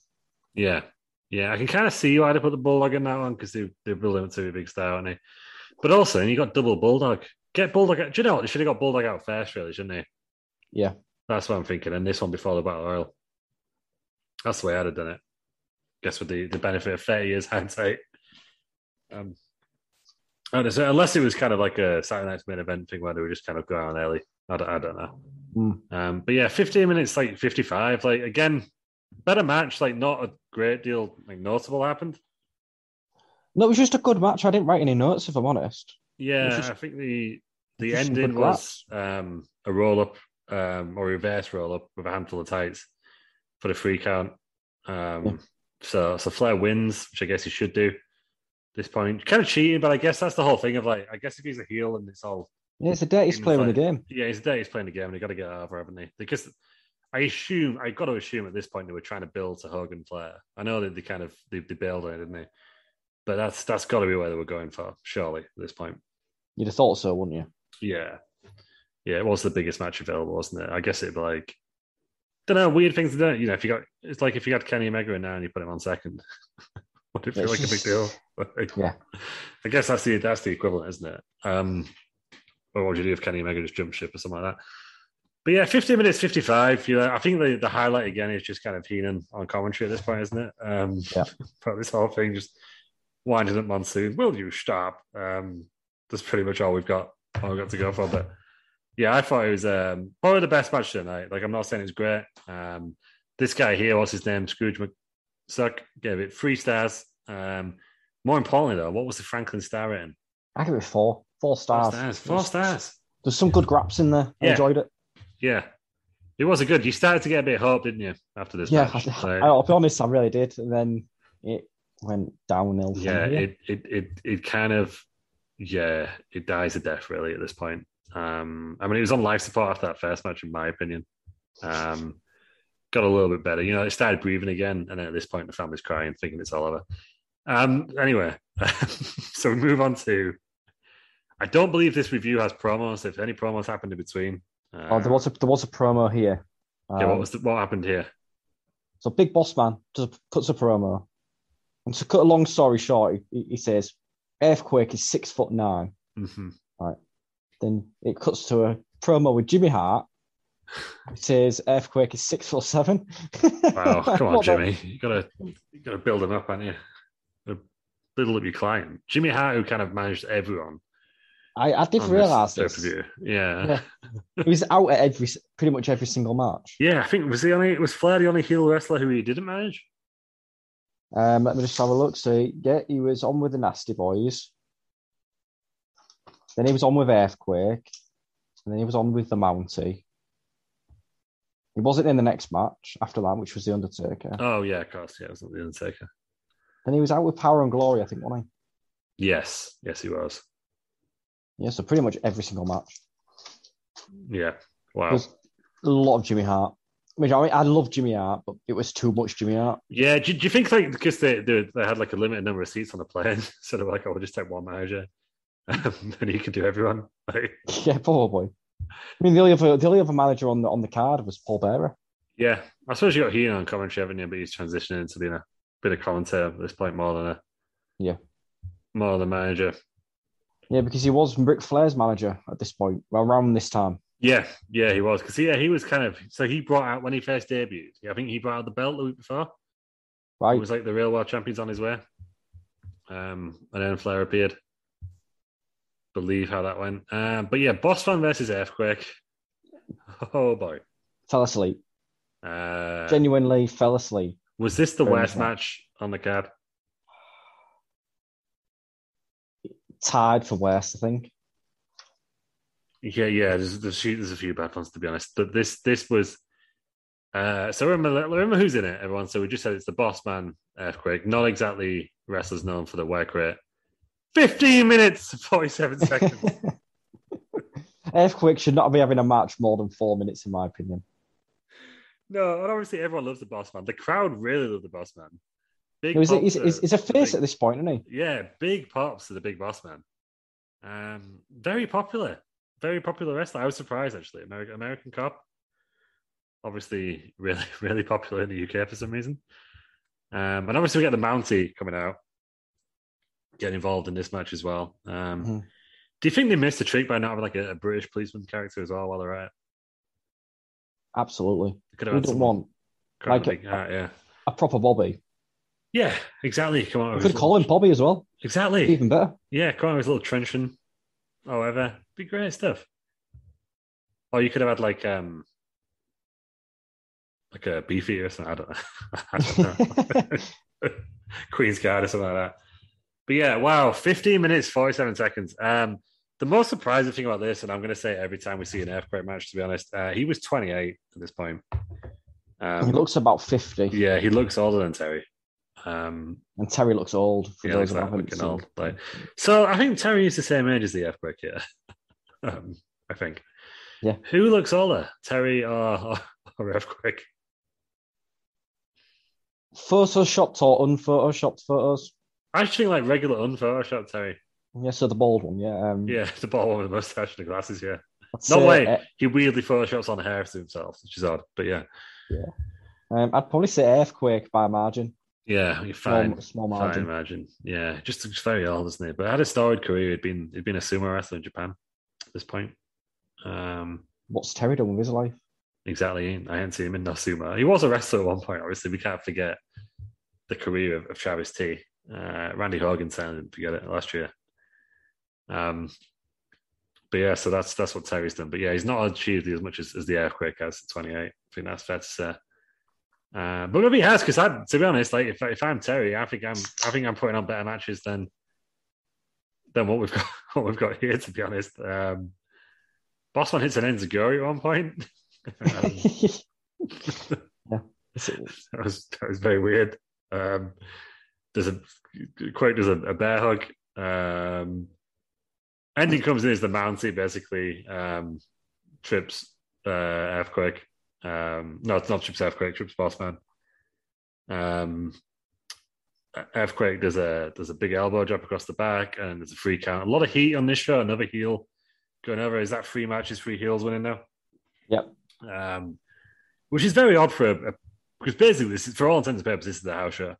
yeah, yeah. I can kind of see why they put the bulldog in that one because they they're building up to be a big star, aren't they? But also, you got double bulldog. Get bulldog. Out. Do you know what? They should have got bulldog out first, really, shouldn't they? Yeah, That's what I'm thinking. And this one before the battle royal. That's the way I'd have done it. Guess with the, the benefit of 30 years hindsight. Um, know, so unless it was kind of like a Saturday night's main event thing where they were just kind of going on early. I don't, I don't know. Mm. Um, but yeah, 15 minutes, like 55. Like, again, better match. Like, not a great deal, like, notable happened. no, it was just a good match. I didn't write any notes, if I'm honest. Yeah, just- I think the the ending was um, a roll up um, or reverse roll up with a handful of tights for the free count. Um, Yeah. So so Flair wins, which I guess he should do. at This point, kind of cheating, but I guess that's the whole thing of like, I guess if he's a heel and it's all Yeah, it's the dirtiest Even player in the game. yeah, he's there, he's playing the game, and they got to get over, haven't they? Because I assume I got to assume at this point they were trying to build to Hogan Flair. I know that they kind of they, they bailed on it, didn't they? But that's that's got to be where they were going for, surely at this point. You'd have thought so, wouldn't you? Yeah. Yeah, it was the biggest match available, wasn't it? I guess it'd be like don't know, weird things to do. You know, if you got it's like if you got Kenny Omega in now and you put him on second. Would it feel It's like a big deal? Like, Yeah. I guess that's the that's the equivalent, isn't it? Um or what would you do if Kenny Omega just jumped ship or something like that? But yeah, 15 minutes 55. You know, I think the, the highlight again is just kind of Heenan on commentary at this point, isn't it? Um Yeah. but this whole thing just winding up monsoon. Will you stop? Um that's pretty much all we've got all we've got to go for. But yeah, I thought it was um, probably the best match tonight. Like I'm not saying it's great. Um, this guy here, what's his name? Scrooge McSuck gave it three stars. Um, more importantly, though, what was the Franklin star rating? I give it four. Four Four stars. stars. Four stars. There's some good graps in there. I Yeah. enjoyed it. Yeah, it was a good. You started to get a bit of hope, didn't you, after this Yeah, match? I, Like, I'll be honest, I really did. And then it went downhill. yeah, it, it it it kind of yeah, it dies a death really at this point. Um, I mean, he was on life support after that first match, in my opinion. Um, got a little bit better. You know, it started breathing again, and then at this point, the family's crying, thinking it's all over. Um, anyway, so we move on to. I don't believe this review has promos. If any promos happened in between, uh, Oh, there was a there was a promo here. yeah. What Um, was the, what happened here? So Big Boss Man just a, cuts a promo, and to cut a long story short, he, he says Earthquake is six foot nine. hmm Then it cuts to a promo with Jimmy Hart. It says Earthquake is six foot seven. Wow, come on, Jimmy. You gotta you gotta build him up, haven't you? Build up your client. Jimmy Hart, who kind of managed everyone. I, I did on realize this this. Yeah. Yeah. He was out at every pretty much every single match. yeah, I think was the only was Flair the only heel wrestler who he didn't manage. Um, let me just have a look. So yeah, he was on with the Nasty Boys. Then he was on with Earthquake, and then he was on with the Mountie. He wasn't in the next match after that, which was the Undertaker. Oh yeah, of course. Yeah, it was not the Undertaker. Then he was out with Power and Glory, I think, wasn't he? Yes, yes, he was. Yeah, so pretty much every single match. Yeah. Wow. There's a lot of Jimmy Hart. I mean, I, love Jimmy Hart, but it was too much Jimmy Hart. Yeah. Do, do you think like because they, they they had like a limited number of seats on the plane, so they were like, "Oh, we'll just take one manager, and he could do everyone." Like, Yeah, probably. I mean, the only other the only other manager on the on the card was Paul Bearer. yeah, I suppose you got Heenan on commentary, haven't you? But he's transitioning into being a bit of commentator at this point more than a Yeah. more than a manager. Yeah, because he was Ric Flair's manager at this point, around this time. Yeah, yeah, he was because yeah, he was kind of so he brought out when he first debuted. Yeah, I think he brought out the belt the week before. Right? It was like the real world champions on his way. Um, and then Flair appeared. Believe how that went. Um, but yeah, Boss Man versus Earthquake. Oh boy. fell asleep. Uh, Genuinely fell asleep. was this the Very worst much. match on the card? Tied for worst, I think. Yeah, yeah. There's, there's, a few, there's a few bad ones to be honest, but this this was Uh, so remember, remember who's in it, everyone. So we just said it's the Boss Man Earthquake, not exactly wrestlers known for the work rate. 15 minutes, 47 seconds. Earthquake should not be having a match more than four minutes, in my opinion. no, and obviously everyone loves the Boss Man. The crowd really love the Boss Man. Big He's, pops he's, he's, he's a face big- at this point, isn't he? Yeah, big pops to the Big Boss Man. Um, very popular, very popular wrestler. I was surprised actually. American American Cop, obviously really really popular in the UK for some reason. Um, and obviously we get the Mountie coming out, getting involved in this match as well. Um, Mhm. Do you think they missed a trick by not having like a, a British policeman character as well while they're at? Absolutely. We don't want like a a- yeah, a proper Bobby. yeah, exactly. Come on, We could his call him little- Bobby as well. exactly. Even better. Yeah, come on with his little truncheon, or whatever. Be great stuff. Or you could have had like um like a beefy or something. I don't know. I don't know. Queen's Guard or something like that. But yeah, wow, 15 minutes, 47 seconds. Um the most surprising thing about this, and I'm gonna say it every time we see an earthquake match, to be honest, uh, he was 28 at this point. Um, he looks about 50, yeah, he looks older than Terry. Um, and Terry looks old. For yeah, those like who haven't looking seen. old. Like, so I think Terry is the same age as the earthquake here. um, I think. Yeah. Who looks older, Terry or, or, or earthquake? Photoshopped or unphotoshopped photos. I actually like regular unphotoshopped Terry. Yeah, so the bald one. Yeah. Um, Yeah, the bald one with the mustache and the glasses. Yeah. No way. uh, He weirdly photoshops on hair to himself, which is odd. But yeah, um, I'd probably say earthquake by margin. yeah, you're Small, fine. small Fine, margin. Yeah, just, just very old, isn't it? But had a storied career. He'd been he'd been a sumo wrestler in Japan at this point. Um, What's Terry done with his life? Exactly. I hadn't seen him in no sumo. He was a wrestler at one point, obviously. We can't forget the career of, of Travis T. Uh, Randy Hogan saying didn't forget it last year. Um, but yeah, so that's that's what Terry's done. But yeah, he's not achieved as much as, as the earthquake has at 28. I think that's fair to say. Uh, but maybe he has because I, to be honest, like if, if I'm Terry, I think I'm I think I'm putting on better matches than than what we've got what we've got here. To be honest, um, Bossman hits an Enzuigiri at one point. Um, yeah. That was that was very weird. Um, there's a quote. there's a, a bear hug. Um, ending comes in as the Mountie basically um, trips uh, earthquake. Um, no, it's not trips earthquake. Trips boss man. Um, earthquake. There's a there's a big elbow drop across the back, and there's a free count. A lot of heat on this show. Another heel going over. Is that three matches, three heels winning now? Yep. Um, which is very odd for a, a because basically this is for all intents and purposes this is the house show.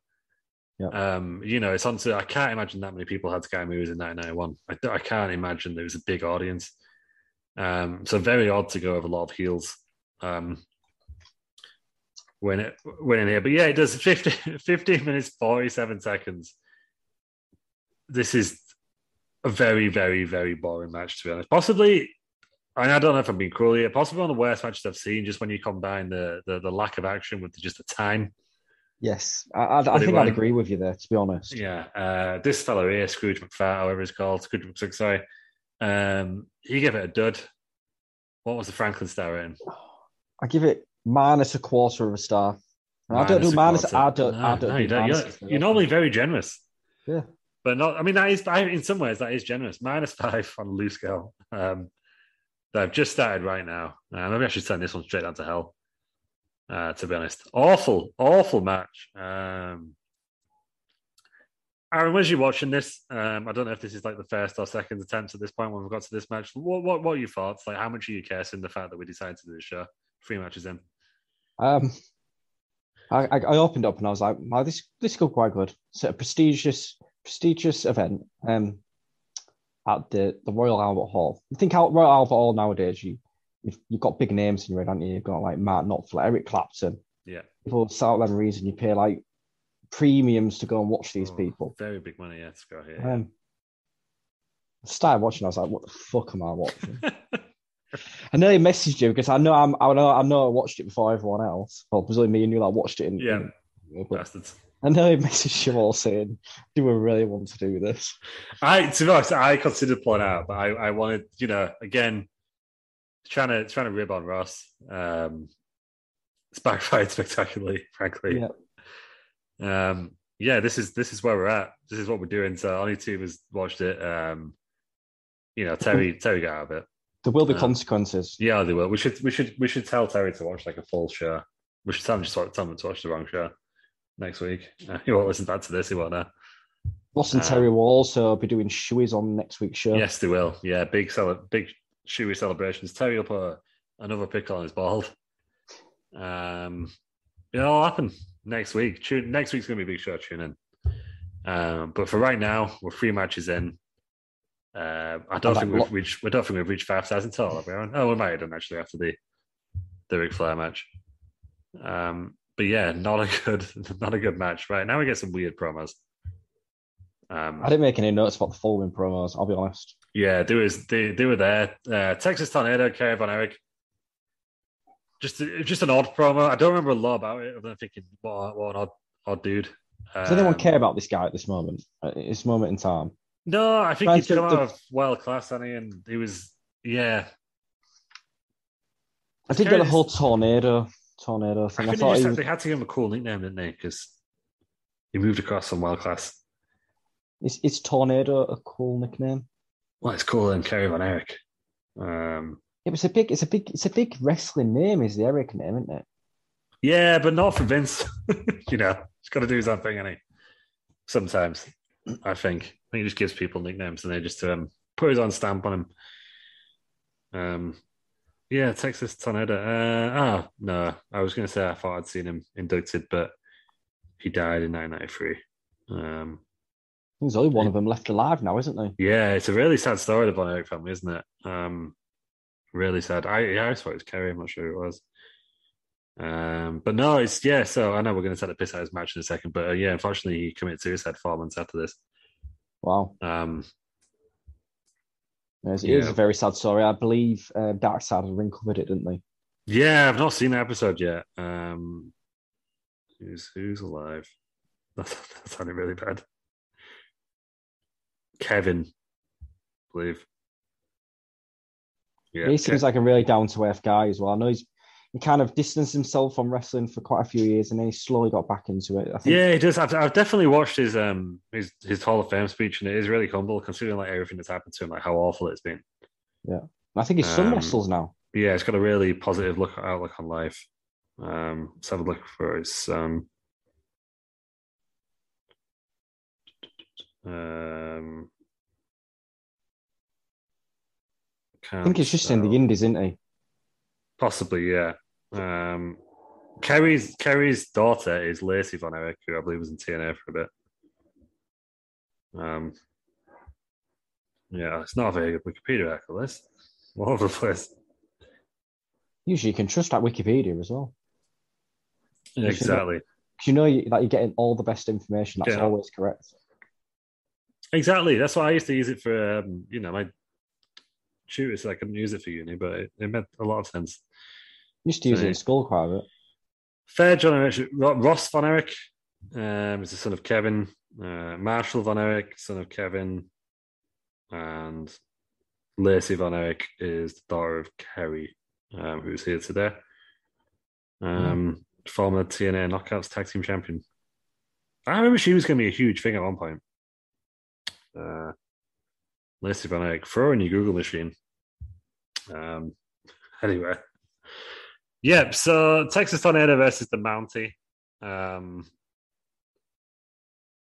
Yeah. Um, you know, it's on to I can't imagine that many people had Sky Movies in 1991. I, I can't imagine there was a big audience. Um, so very odd to go over a lot of heels. Um, when it when in here, but yeah, it does 50, 15 minutes, 47 seconds. This is a very, very, very boring match to be honest. Possibly I don't know if I'm being cruel here. Possibly one of the worst matches I've seen. Just when you combine the the, the lack of action with just the time. Yes, I, I, I think I'd agree with you there. To be honest, Yeah, uh, this fellow here, Scrooge McFat, however he's called, Scrooge McSuck, sorry. Um, he gave it a dud. What was the Franklin star rating? I give it minus a quarter of a star. I don't do minus. quarter. I don't. No, I don't no, do you don't. You're, you're normally very generous, Yeah. but not. I mean, that is I- in some ways that is generous. Minus five on a loose scale. Um, that I've just started right now. Uh, maybe I should send this one straight down to hell. Uh, to be honest, awful, awful match. Um, Aaron, was you watching this? Um, I don't know if this is like the first or second attempt at this point when we've got to this match. What what what are your thoughts? Like, how much are you cursing the fact that we decided to do this show three matches in? Um, I, I I opened up and I was like, wow, this this could quite good. It's a prestigious prestigious event. Um, at the the Royal Albert Hall. You think Royal Albert Hall nowadays, you you've, you've got big names in your head, haven't you? You've got like Mark Knopfler, Eric Clapton. Yeah, For them reason, you pay like premiums to go and watch these Oh, people. very big money. Yeah, to go here. Um, I started watching. I was like, "What the fuck am I watching?" I nearly messaged you because I know I'm, I know I know I watched it before everyone else. Well, only me and you that watched it. In, Yeah. in- Bastards. I nearly messaged you all saying, "Do we really want to do this?" I to be honest, I considered pulling out, but I, I wanted, you know, again, trying to trying to rib on Ross. Um, it's backfired spectacularly, frankly. Yeah. Um, yeah, this is this is where we're at. This is what we're doing. So only two of us watched it. Um, you know, Terry Terry got out of it. There will be Uh, consequences. Yeah, they will. We should we should we should tell Terry to watch like a full show. We should tell him just tell him to watch the wrong show next week. Uh, he won't listen back to this. He won't know. Ross and uh, Terry will also be doing shoeys on next week's show. Yes, they will. Yeah, big cele- big shoey celebrations. Terry will put a, another pickle on his bald. Um, it'll happen next week. Tune, next week's gonna be a big show. Tune in. Um, but for right now, we're three matches in. Uh, I don't think we've reached. We don't think we've reached five thousand total. Have we, Aaron? Oh, we might have done actually after the the Ric Flair match. Um, but yeah, not a good, not a good match. Right now, we get some weird promos. Um, I didn't make any notes about the following promos, I'll be honest. yeah, there was they, they were there. Uh, Texas Tornado, Kerry Von Erich. Just just an odd promo. I don't remember a lot about it. I'm thinking, what, what an odd odd dude. Does anyone Um, care about this guy at this moment? At this moment in time? No, I think he's come out of world class, and he and he was yeah. I did get the whole tornado tornado I thing. I, think they, thought he had, was, they had to give him a cool nickname, didn't they? Because he moved across from world class. Is, is tornado a cool nickname? Well, it's cooler than Kerry Von Erich. Um, It was a big, it's a big, it's a big wrestling name. Is the Erich name, isn't it? Yeah, but not for Vince. you know, he's got to do his own thing, any. Sometimes, I think. I think he just gives people nicknames and they just um, put his own stamp on him. Um, yeah, Texas Tornado. Uh, oh, no. I was going to say I thought I'd seen him inducted, but he died in 1993. Um, There's only one of them left alive now, isn't there? yeah, it's a really sad story, the Von Erich family, isn't it? Um, really sad. I, yeah, I thought it was Kerry. I'm not sure who it was. Um, but no, it's yeah. So I know we're going to set the piss out of his match in a second, but uh, yeah, unfortunately, he committed suicide four months after this. Wow, Um, Yes, it is Yeah. a very sad story. I believe uh, Dark Side of the Ring covered it, didn't they? yeah, I've not seen the episode yet. Um, who's who's alive? That's that sounded really bad. Kevin, I believe. Yeah, he seems like a really down to earth guy as well. I know he's he kind of distanced himself from wrestling for quite a few years, and then he slowly got back into it. I think. Yeah, he does. I've, I've definitely watched his um his his Hall of Fame speech, and it is really humble considering like everything that's happened to him, like how awful it's been. Yeah, I think his son Um, wrestles now. Yeah, it's got a really positive look outlook on life. Um, let's have a look for his son. Um, I think he's just in the Indies, isn't he? Possibly, yeah. Um, Kerry's Kerry's daughter is Lacey Von Erich, who I believe was in TNA for a bit. Um, yeah, it's not a very good Wikipedia article. This all over the place. Usually, you can trust that Wikipedia as well. Yeah, exactly, Because you know you, that you're getting all the best information. That's Yeah. always correct. Exactly. That's why I used to use it for um, you know my tutors. So I couldn't use it for uni, but it, it made a lot of sense. You Used to use it in school quite a bit. Third generation Ro- Ross Von Erich um, is the son of Kevin. Uh, Marshall Von Erich, son of Kevin, and Lacey Von Erich is the daughter of Kerry, um, who's here today. Um, Former TNA Knockouts Tag Team Champion. I remember she was going to be a huge thing at one point. Uh, Lacey Von Erich, throw in your Google machine. Um, anyway. Yep. So Texas Tornado versus the Mountie. Um,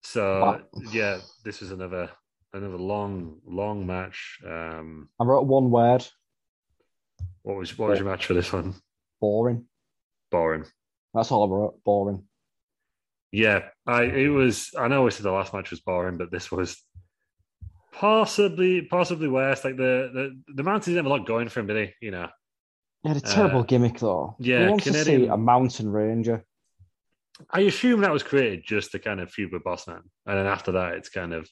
so Wow. yeah, this was another another long long match. Um, I wrote one word: what was what was your match for this one? boring. Boring. That's all I wrote. Boring. Yeah, I it was. I know we said the last match was boring, but this was possibly possibly worse. Like the the the Mountie didn't have a lot going for him, did he? You know. He had a terrible Uh, gimmick though. yeah, Who wants to see a mountain ranger? I assume that was created just to kind of feud with Bossman, and then after that, it's kind of,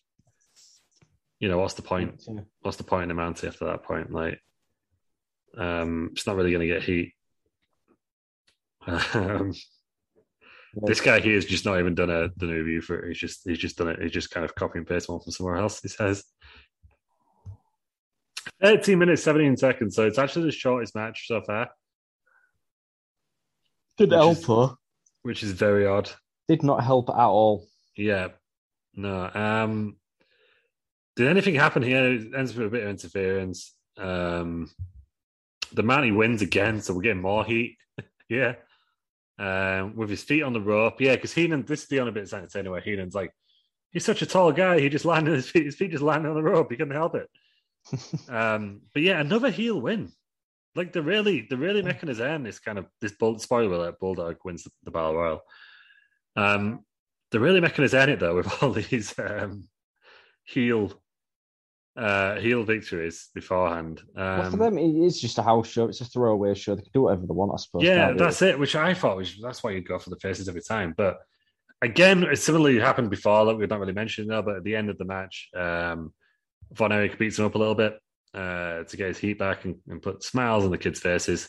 you know, what's the point? Yeah. What's the point in the Mountie after that point? Like, um, it's not really going to get heat. Um, this guy here has just not even done a done a review for it. He's just he's just done it. He's just kind of copy and paste one from somewhere else. He says. 13 minutes, 17 seconds. So it's actually the shortest match so far. Which help is- her. which is very odd. Did not help at all. Yeah. No. Um did anything happen here? It ends with a bit of interference. Um the man he wins again, so we're getting more heat. yeah. Um with his feet on the rope. Yeah, because Heenan, this is the only bit that's entertaining where Heenan's like, he's such a tall guy, he just landed his feet, his feet just landed on the rope, he couldn't help it. um but yeah, another heel win. Like they're really they're really making his end this kind of this bull spoiler alert, Bulldog wins the, the Battle Royal. Um they're really making us earn it though with all these um, heel uh, heel victories beforehand. Um, well, for them, it is just a house show. It's a throwaway show. They can do whatever they want, I suppose. yeah, that's it. Which I thought was that's why you go for the faces every time. But again, it similarly happened before that we're not really mentioning now. But at the end of the match, um, Von Erich beats him up a little bit uh, to get his heat back and, and put smiles on the kids' faces.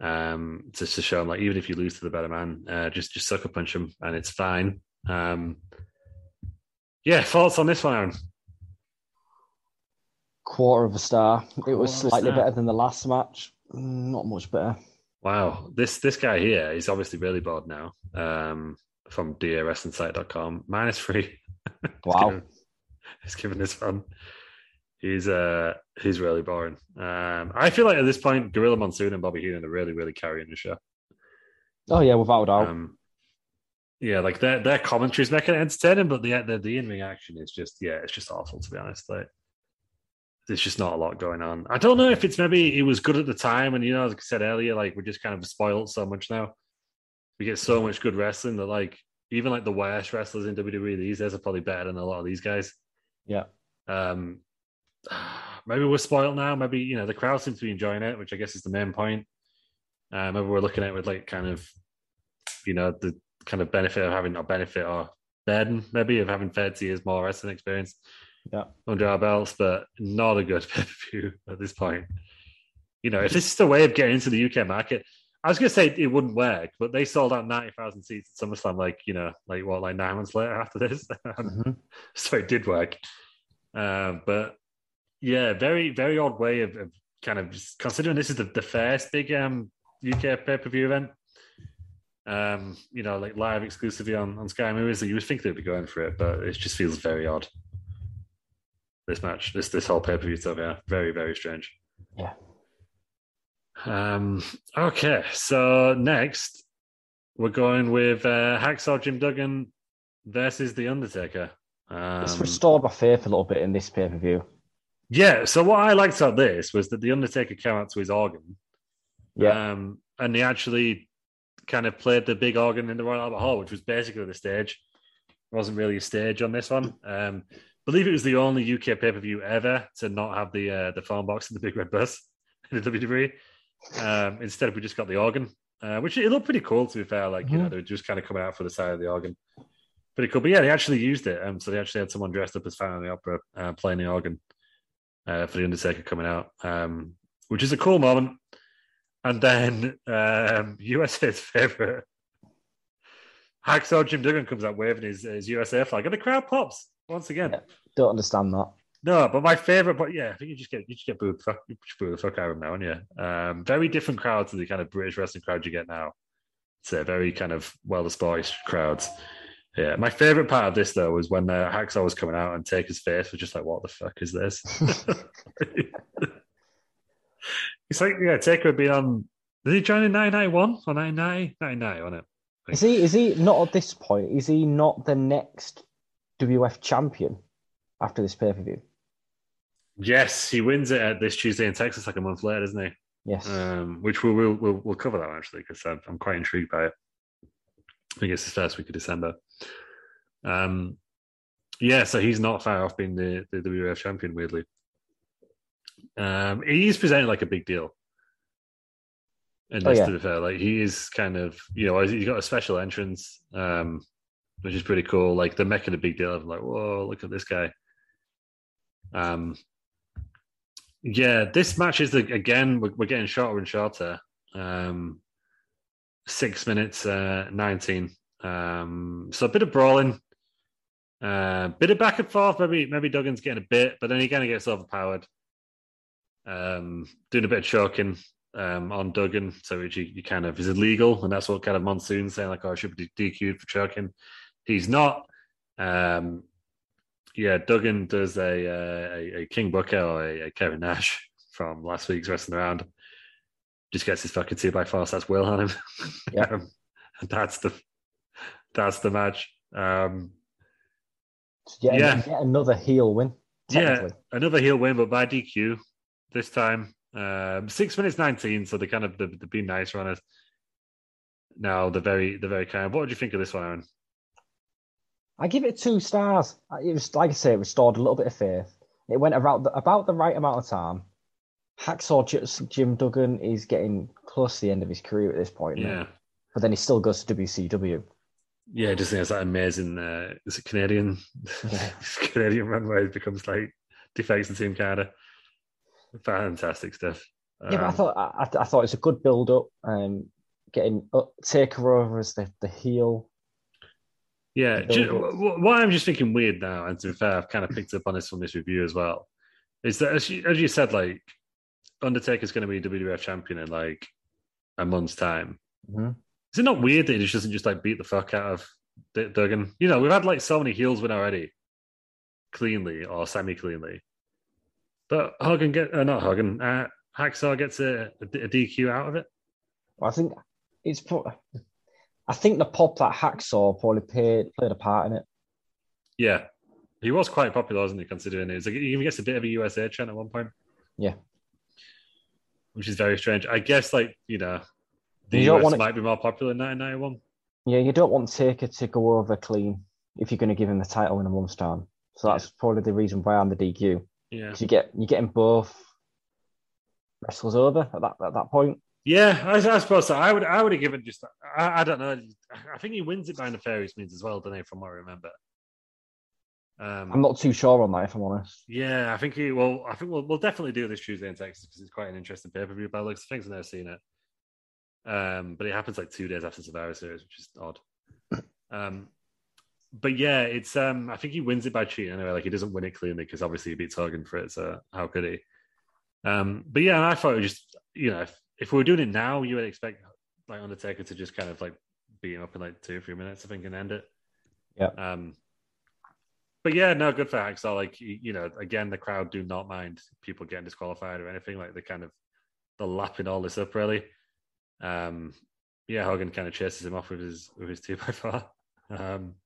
Um, just to show him like even if you lose to the better man, uh, just just sucker punch him and it's fine. Um, yeah, thoughts on this one, Aaron? Quarter of a star. It was Quarter of a slightly star. better than the last match. Not much better. Wow, this this guy here is obviously really bored now. Um, from dawrestlingsite.com, minus three. Wow. given, he's giving this one. He's uh he's really boring. Um, I feel like at this point, Gorilla Monsoon and Bobby Heenan are really really carrying the show. Oh yeah, without a doubt. Um, yeah, like their their commentary's making it entertaining, but the the, the in ring action is just yeah, it's just awful to be honest. Like there's just not a lot going on. I don't know if it's maybe it was good at the time, and you know, like I said earlier, like we're just kind of spoiled so much now. We get so much good wrestling that like even like the worst wrestlers in WWE these days are probably better than a lot of these guys. yeah. Um, maybe we're spoiled now. Maybe you know the crowd seems to be enjoying it, which I guess is the main point. Uh, maybe we're looking at it with like kind of, you know, the kind of benefit of having a benefit or burden maybe of having 30 years more wrestling experience Yeah. under our belts, but not a good pay per view at this point. You know, if this is the way of getting into the UK market, I was going to say it wouldn't work, but they sold out 90,000 seats at SummerSlam, like, you know, like what, like nine months later after this. Mhm. so it did work. Uh, but yeah, very, very odd way of, of kind of considering this is the, the first big um, UK pay per view event. Um, you know, like live exclusively on, on Sky Movies, so you would think they'd be going for it, but it just feels very odd. This match, this this whole pay per view stuff, yeah, very very strange. Yeah. Um. Okay, so next we're going with uh, Hacksaw Jim Duggan versus The Undertaker. Um, It's restored my faith a little bit in this pay per view. yeah. So what I liked about this was that The Undertaker came out to his organ. Yeah. Um, and he actually kind of played the big organ in the Royal Albert Hall, which was basically the stage. It wasn't really a stage on this one. Um, believe it was the only UK pay per view ever to not have the uh, the phone box and the big red bus in the WWE. Um, instead, we just got the organ, uh, which it looked pretty cool. To be fair, like you know, they were just kind of coming out for the side of the organ. Pretty cool, but yeah, they actually used it. Um, so they actually had someone dressed up as Phantom of the Opera uh, playing the organ uh, for the Undertaker coming out, um, which is a cool moment. And then um, USA's favorite Hacksaw Jim Duggan comes out waving his, his USA flag, and the crowd pops once again. Yeah. Don't understand that. No, but my favorite, but yeah, I think you just get you just get booed, fuck, you just boo the fuck out of him now, and yeah, um, very different crowd to the kind of British wrestling crowd you get now. It's a very kind of well established crowds. Yeah, my favorite part of this though was when uh, Hacksaw was coming out and Taker's face was just like, "What the fuck is this?" it's like yeah, Taker had been on. Did he join in 991 or 990? 99, wasn't it? Is he? Is he not at this point? Is he not the next WF champion after this pay per view? Yes, he wins it at this Tuesday in Texas, like a month later, doesn't he? Yes. um, which we'll, we'll we'll we'll cover that actually because I'm, I'm quite intrigued by it. I think it's the first week of December. Um, yeah, so he's not far off being the, the WWF champion. Weirdly, um, he's presented like a big deal. And Oh, yeah. to be fair, like he is kind of you know he's got a special entrance, um, which is pretty cool. Like they're making a big deal of like, whoa, look at this guy. Um, yeah, this match is the, again we're, we're getting shorter and shorter. Um, six minutes uh, nineteen. Um, so a bit of brawling, uh, bit of back and forth. Maybe maybe Duggan's getting a bit, but then he kind of gets overpowered. Um, doing a bit of choking. um, on Duggan, so which you, you, kind of is illegal, and that's what kind of Monsoon saying like, "Oh, I should be DQ'd for choking." He's not. Um, yeah, Duggan does a, a, a King Booker or a, a, Kevin Nash from last week's wrestling around. Just gets his fucking two by four. That's Will on him. Yeah, um, that's the that's the match. Um, yeah, yeah. another heel win. Yeah, another heel win, but by DQ this time. Um, six minutes nineteen, so they kind of they've, they've been nice runners. Now the very the very kind. What do you think of this one, Aaron? I give it two stars. It was like I say, it restored a little bit of faith. It went about the, about the right amount of time. Hacksaw Jim Duggan is getting close to the end of his career at this point. Yeah, but then he still goes to WCW. Yeah, just think it's that amazing. Uh, is it Canadian? Yeah. Canadian run where it becomes like defects the team of fantastic stuff. Yeah, but I um, thought I, I thought it's a good build up. Um, getting up, Taker over as the, the heel. Yeah, why I'm just thinking weird now, and to be fair, I've kind of picked up on this from this review as well, is that as you, as you said, like Undertaker's going to be WWF champion in like a month's time. Mm-hmm. Is it not weird that he just doesn't just like beat the fuck out of Duggan? You know, we've had like so many heels win already, cleanly or semi cleanly. But Hogan get uh, not Hogan, uh, Hacksaw gets a, a, a, DQ out of it. I think it's. I think the pop that Hacksaw probably played played a part in it. Yeah, he was quite popular, wasn't he? Considering it, he even gets a bit of a USA chant at one point. Yeah, which is very strange. I guess, like you know, the you US might be more popular in 1991. Yeah, you don't want Taker to go over clean if you're going to give him the title in a month's time. So that's probably the reason why I'm the DQ. Yeah, because you get you're getting both wrestlers over at that at that point. Yeah, I, I suppose so. I would I would have given just I, I, don't know. I think he wins it by nefarious means as well, don't he? From what I remember. Um, I'm not too sure on that, if I'm honest. Yeah, I think he. Well, I think we'll, we'll definitely do this Tuesday in Texas because it's quite an interesting pay per view. By looks of things, I've never seen it. Um, but it happens like two days after Survivor Series, which is odd. Um, but yeah, it's um, I think he wins it by cheating anyway. Like he doesn't win it cleanly because obviously he beats Hogan for it. So how could he? Um, but yeah, I thought it was just you know if, we were doing it now, you would expect like Undertaker to just kind of like beat him up in like two or three minutes, I think, and end it. Yeah. Um, but yeah, no, good for Hacksaw. Like you know, again, the crowd do not mind people getting disqualified or anything. Like they kind of they're lapping all this up really. Um, yeah, Hogan kind of chases him off with his with his two by four. Um,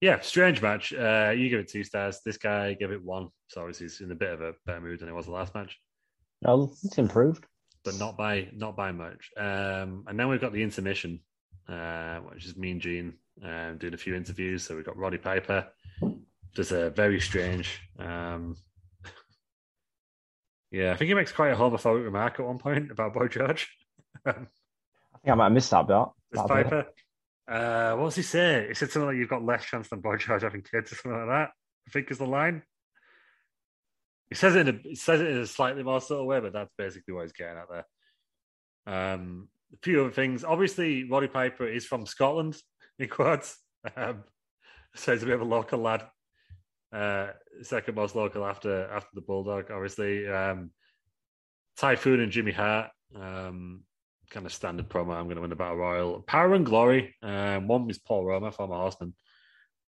yeah, strange match. Uh, you give it two stars. This guy gave it one. So obviously he's in a bit of a better mood than it was the last match. No, it's improved, but not by not by much. Um, and then we've got the intermission, uh, which is Mean Gene um, doing a few interviews. So we've got Roddy Piper, just a very strange. Um, yeah, I think he makes quite a homophobic remark at one point about Boy George. I think I might have missed that bit. It's Piper. Uh, what does he say? He said something like, "You've got less chance than Boy George having kids," or something like that. I think is the line. He says it in a he says it in a slightly more subtle way, but that's basically what he's getting at there. Um, a few other things. Obviously, Roddy Piper is from Scotland. In quotes, um, so he's a bit of a local lad. Uh, second most local after after the Bulldog, obviously. Um, Typhoon and Jimmy Hart. Um, kind of standard promo. I'm going to win the battle royal. Power and Glory. Um, one is Paul Roma, former horseman.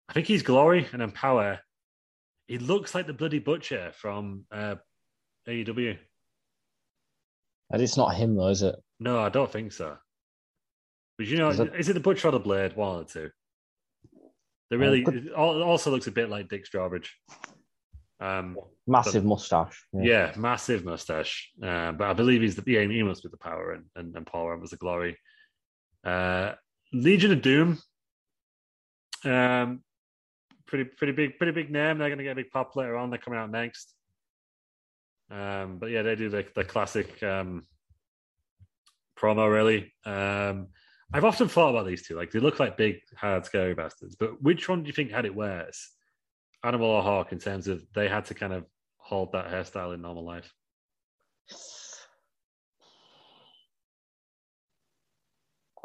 I think he's Glory, and then Power. He looks like the bloody butcher from uh, AEW. And it's not him though, is it? No, I don't think so. But you know, is it, is it the butcher or the blade? One or two. They really uh, also looks a bit like Dick Strawbridge. Um, massive but, mustache. Yeah. yeah. massive mustache. Uh, but I believe he's the yeah, he must be the power, and and, and Paul was the glory. Uh, Legion of Doom. Um, pretty pretty big pretty big name. They're going to get a big pop later on. They're coming out next. Um, but yeah, they do the the classic um, promo really. Um, I've often thought about these two. Like they look like big, hard, scary bastards. But which one do you think had it worse? Animal or Hawk in terms of they had to kind of hold that hairstyle in normal life?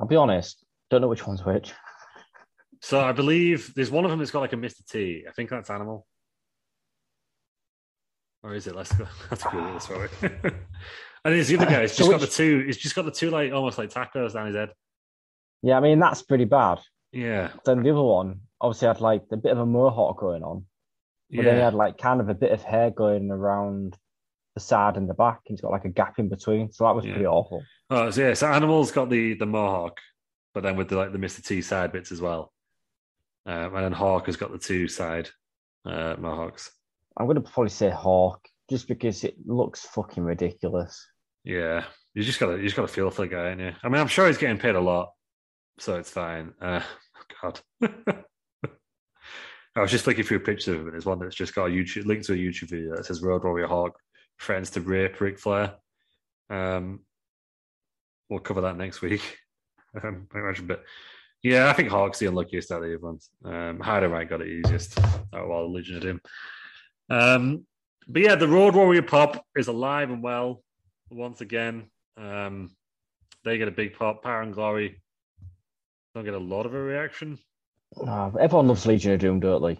I'll be honest, don't know which one's which. So I believe there's one of them that's got like a Mr. T. I think that's Animal. Or is it? Let's go. Let's go this way. And there's the other guy. He's So just got which- the two. He's just got the two like almost like tacos down his head. Yeah, I mean that's pretty bad. Yeah, Then the other one obviously had like a bit of a mohawk going on, but then he had like kind of a bit of hair going around the side and the back. And He's got like a gap in between, so that was Yeah. pretty awful. Oh, so yeah. So animals got the the mohawk, but then with the like the Mister T side bits as well. Um, and then Hawk has got the two side uh, mohawks. I'm gonna probably say hawk just because it looks fucking ridiculous. Yeah, you just gotta you just gotta feel for the guy, ain't you? I mean, I'm sure he's getting paid a lot, so it's fine. Uh, God, I was just looking through pictures of him, and there's one that's just got a YouTube link to a YouTube video that says Road Warrior Hawk threatens to rape Ric Flair. Um, we'll cover that next week. Um, I imagine, but yeah, I think Hawk's the unluckiest out of the ones. Um, Hyder right got it easiest Oh, the Legion of Doom. Um, but yeah, the Road Warrior pop is alive and well once again. Um, they get a big pop. Power and Glory don't get a lot of a reaction. Everyone loves Legion of Doom, don't they?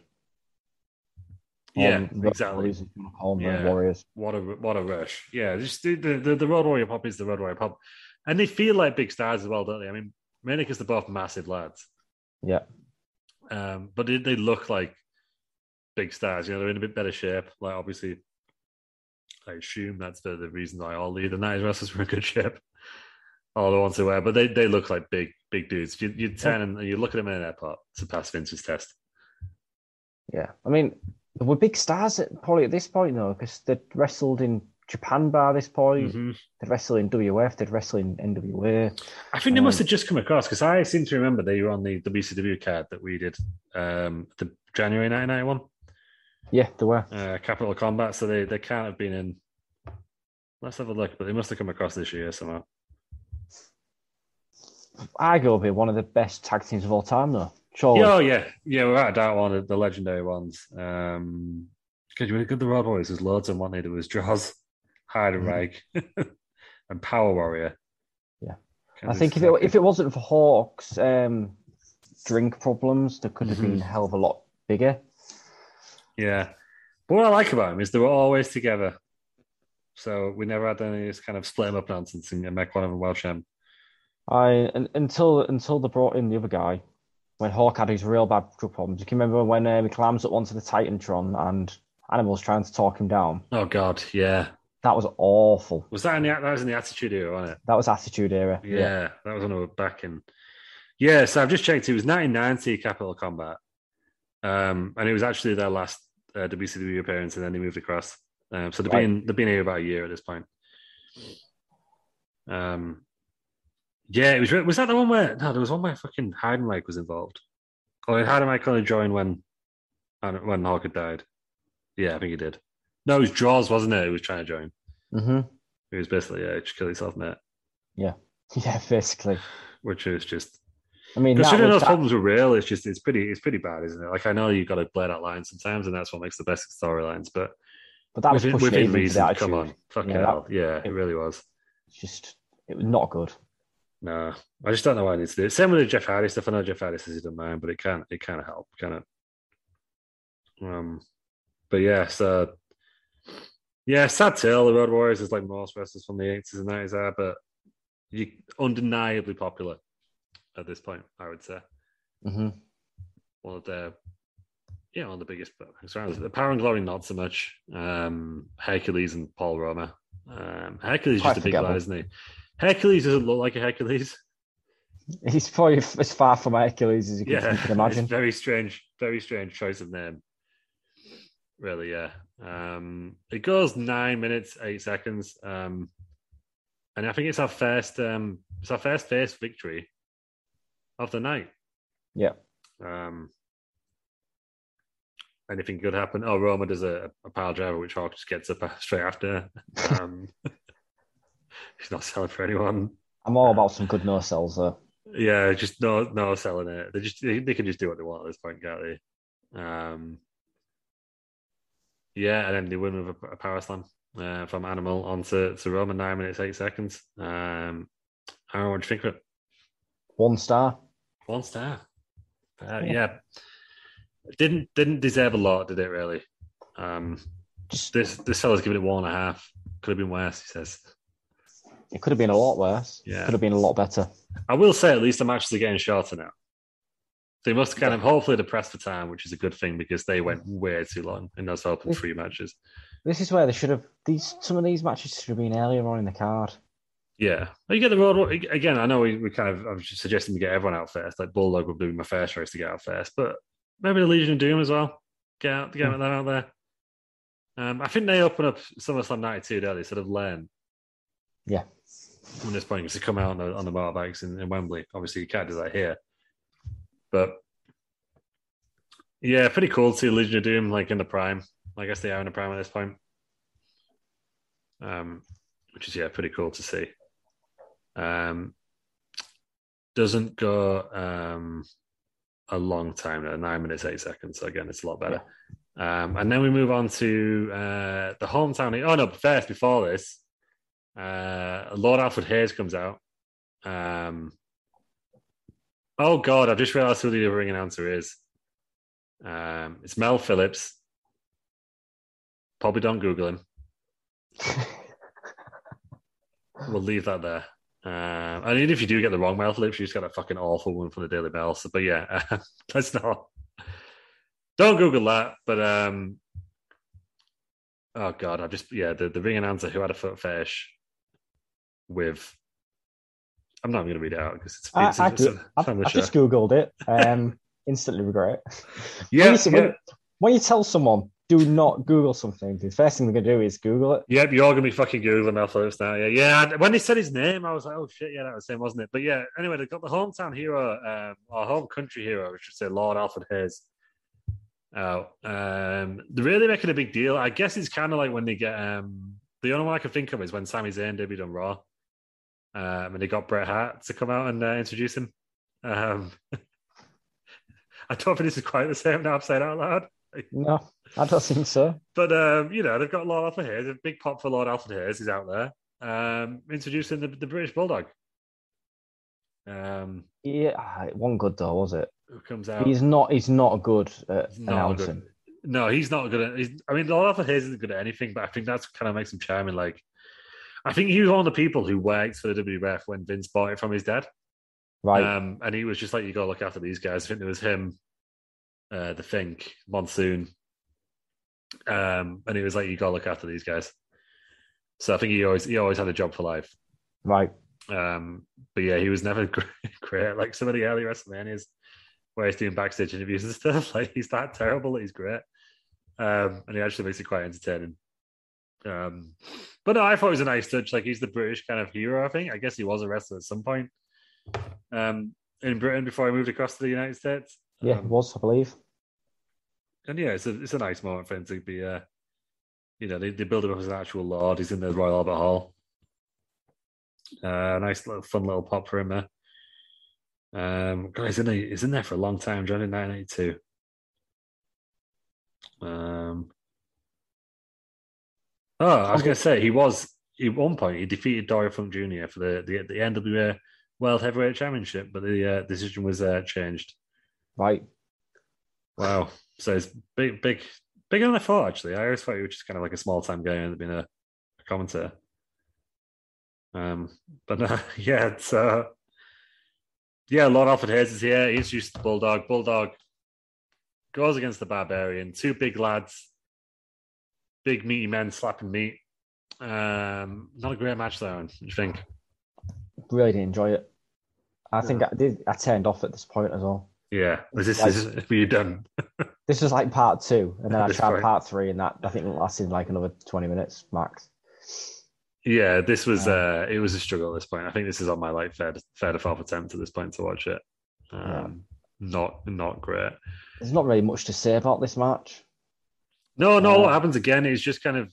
Yeah, Um, exactly. Warriors, if you wanna call them, Yeah. Warriors. What a what a rush! Yeah, just the the, the, the Road Warrior pop is the Road Warrior pop, and they feel like big stars as well, don't they? I mean, mainly because they're both massive lads, Yeah, um, but they, they look like big stars. You know, they're in a bit better shape. Like obviously, I assume that's the, the reason why all the the night wrestlers were in good shape. All the ones who were, but they, they look like big big dudes. You you turn and you look at them in an airport to pass Vince's test. yeah. I mean, they were big stars at probably at this point though, because they'd wrestled in Japan by this point. Mhm. They'd wrestled in WF. They'd wrestled in NWA. I think they must Um, have just come across because I seem to remember they were on the WCW card that we did um, the January 1991 Yeah, they were. uh, Capital Combat. So they, they can't have been in. Let's have a look, but they must have come across this year somehow. Arguably one of the best tag teams of all time, though. Surely. Yeah, oh, yeah, yeah. Without a doubt, one of the legendary ones. Um, because you really good. The Road Warriors. There's loads of them. One there was Jaws, Heidenreich, and Power Warrior. Yeah. Kind I think if it if it wasn't for Hawks' um, drink problems, they could have been a hell of a lot bigger. Yeah. But what I like about them is they were always together. So we never had any of this kind of split them up nonsense and make one of them world champ. I un until until they brought in the other guy when Hawk had his real bad drug problems. You can remember when um, he climbs up onto the Titantron and Animal's trying to talk him down. Oh God, yeah. That was awful. Was that in the that was in the Attitude Era, wasn't it? That was Attitude Era. Yeah, that was when I was back in. Yeah, so I've just checked. It was 1990 Capital Combat, um, and it was actually their last uh, WCW appearance, and then they moved across. Um, so they've Right. been they've been here about a year at this point. Um, yeah, it was. Was that the one where no? There was one where fucking Heidenreich was involved. Oh, Heidenreich only joined when when Hawk had died. Yeah, I think he did. No, it was Jaws, wasn't it? He was trying to join. hmm He was basically yeah, just kill yourself, mate. Yeah. Yeah, basically. Which is just I mean, that considering those that- problems were real. It's just it's pretty it's pretty bad, isn't it? Like I know you've got to blur that line sometimes, and that's what makes the best storylines. But but that was within, pushing it within reason, come on, fucking Yeah, that- hell, yeah, it really was. It's just, it was not good. No, I just don't know why I need to do it. Same with the Jeff Hardy stuff. I know Jeff Hardy says he doesn't mind, but it can't it can't help, can it? Um, but yeah, so yeah, sad tale. The Road Warriors is like most wrestlers from the eighties and nineties are, but you undeniably popular at this point. I would say hmm one of the yeah one of the biggest surroundings. The Power and Glory not so much. Um, Hercules and Paul Roma. Um, Hercules is Quite just a big guy, isn't he? Hercules doesn't look like a Hercules. He's probably as far from Hercules as you can, yeah, you can imagine. It's very strange, very strange choice of name. Really, yeah. Um, it goes nine minutes eight seconds, um, and I think it's our first, um, it's our first face victory of the night. Yeah. Um, anything could happen. Oh, Roma does a, a pile driver, which Hawk just gets up straight after. Um, he's not selling for anyone. I'm all about some good no sells though. Yeah, just no, no selling it. They just they, they can just do what they want at this point, can't they? Um, yeah, and then they win with a, a power slam uh, from Animal onto to Roman nine minutes eight seconds. Um, Aaron, what do you think of it? One star. One star. Uh, Yeah. yeah, didn't didn't deserve a lot, did it? Really? Um, this this fella's giving it one and a half. Could have been worse, he says. It could have been a lot worse. Yeah. Could have been a lot better. I will say at least the matches are getting shorter now. They must kind of hopefully pressed for time, which is a good thing because they went way too long in those open three matches. This is where they should have these some of these matches should have been earlier on in the card. Yeah, you get the road again. I know we, we kind of I was suggesting we get everyone out first. Like Bulldog would be my first choice to get out first, but maybe the Legion of Doom as well. Get out, get Hmm. that out there. Um, I think they open up SummerSlam '92. Don't they? Sort of learn Yeah. from this point because they come out on the on the motorbikes in, in Wembley. Obviously, you can't do that here, but yeah, pretty cool to see Legion of Doom like in the prime. I guess they are in the prime at this point, um, which is yeah, pretty cool to see. Um, doesn't go um, a long time nine minutes eight seconds. So again, it's a lot better. Um, and then we move on to uh, the hometown. Oh no, first before this, uh, Lord Alfred Hayes comes out. Um, oh God, I've just realised who the other ring announcer is. Um, it's Mel Phillips. Probably don't Google him. We'll leave that there. Um, and even if you do get the wrong Mel Phillips, you just got a fucking awful one from the Daily Mail. So, but yeah, uh, let's not. Don't Google that. But um, oh god, I've just yeah the, the ring announcer who had a foot fetish with. I'm not going to read it out because it's, I, it's, I, it's, do- it's I've just googled it. Um, instantly regret it. yeah, when, you, yeah. when, when you tell someone do not Google something, the first thing they're gonna do is Google it. Yep, you're gonna be fucking googling Mel Phillips now. Yeah, yeah. When they said his name, I was like, "Oh shit, yeah, that was him, wasn't it?" But yeah, anyway, they've got the hometown hero, um, our home country hero, which should say Lord Alfred Hayes. Oh, um, they're really making a big deal. I guess it's kind of like when they get um, the only one I can think of is when Sami Zayn debuted on Raw, um, and they got Bret Hart to come out and uh, introduce him. Um, I don't think this is quite the same now. I've said out loud. No, I don't think so. But um, you know, they've got Lord Alfred Hayes, a big pop for Lord Alfred Hayes. He's out there, um, introducing the, the British Bulldog. Um, Yeah, ah, it wasn't good though, was it? who comes out? He's not. He's not good at not announcing. good. No, he's not good at. He's, I mean, Lord Alfred Hayes isn't good at anything, but I think that's kind of makes him charming. Like, I think he was one of the people who worked for the WWF when Vince bought it from his dad. Right. Um, and he was just like, you got to look after these guys. I think there was him, uh, the Fink, Monsoon. Um, and he was like, you got to look after these guys. So I think he always he always had a job for life. right. Um, but yeah, he was never great, great. Like some of the early WrestleManias where he's doing backstage interviews and stuff. Like he's that terrible that he's great. Um, and he actually makes it quite entertaining. Um, but no, I thought it was a nice touch. Like he's the British kind of hero. I think. I guess he was a wrestler at some point um, in Britain before he moved across to the United States. Yeah, Um, was I believe. and yeah, it's a it's a nice moment for him to be. Uh, you know, they, they build him up as an actual lord. He's in the Royal Albert Hall. Uh, nice little fun little pop for him there. Um, God, he's in, there, he's in there for a long time. Joined in 1982. Um, oh, I was going to say he was at one point he defeated Dory Funk Jr. for the the, the NWA World Heavyweight Championship, but the uh, decision was uh, changed. Right. Wow. So it's big, big, bigger than I thought. Actually, I always thought he was just kind of like a small time guy and being a, a commentator. Um, but uh, yeah, it's uh, yeah. Lord Alfred Hayes is here. He introduced the Bulldog. Bulldog goes against the Barbarian. Two big lads, big meaty men slapping meat. Um, not a great match though. What do you think? Really didn't enjoy it. I think I did. I turned off at this point as well. Yeah, is this Like- is this, were you done? This was like part two, and then I tried point. part three, and that I think lasted like another twenty minutes max. Yeah, this was uh it was a struggle at this point. I think this is on my like third third or fourth attempt at this point to watch it. Um not not great. There's not really much to say about this match. No, no, Uh, what happens again is just kind of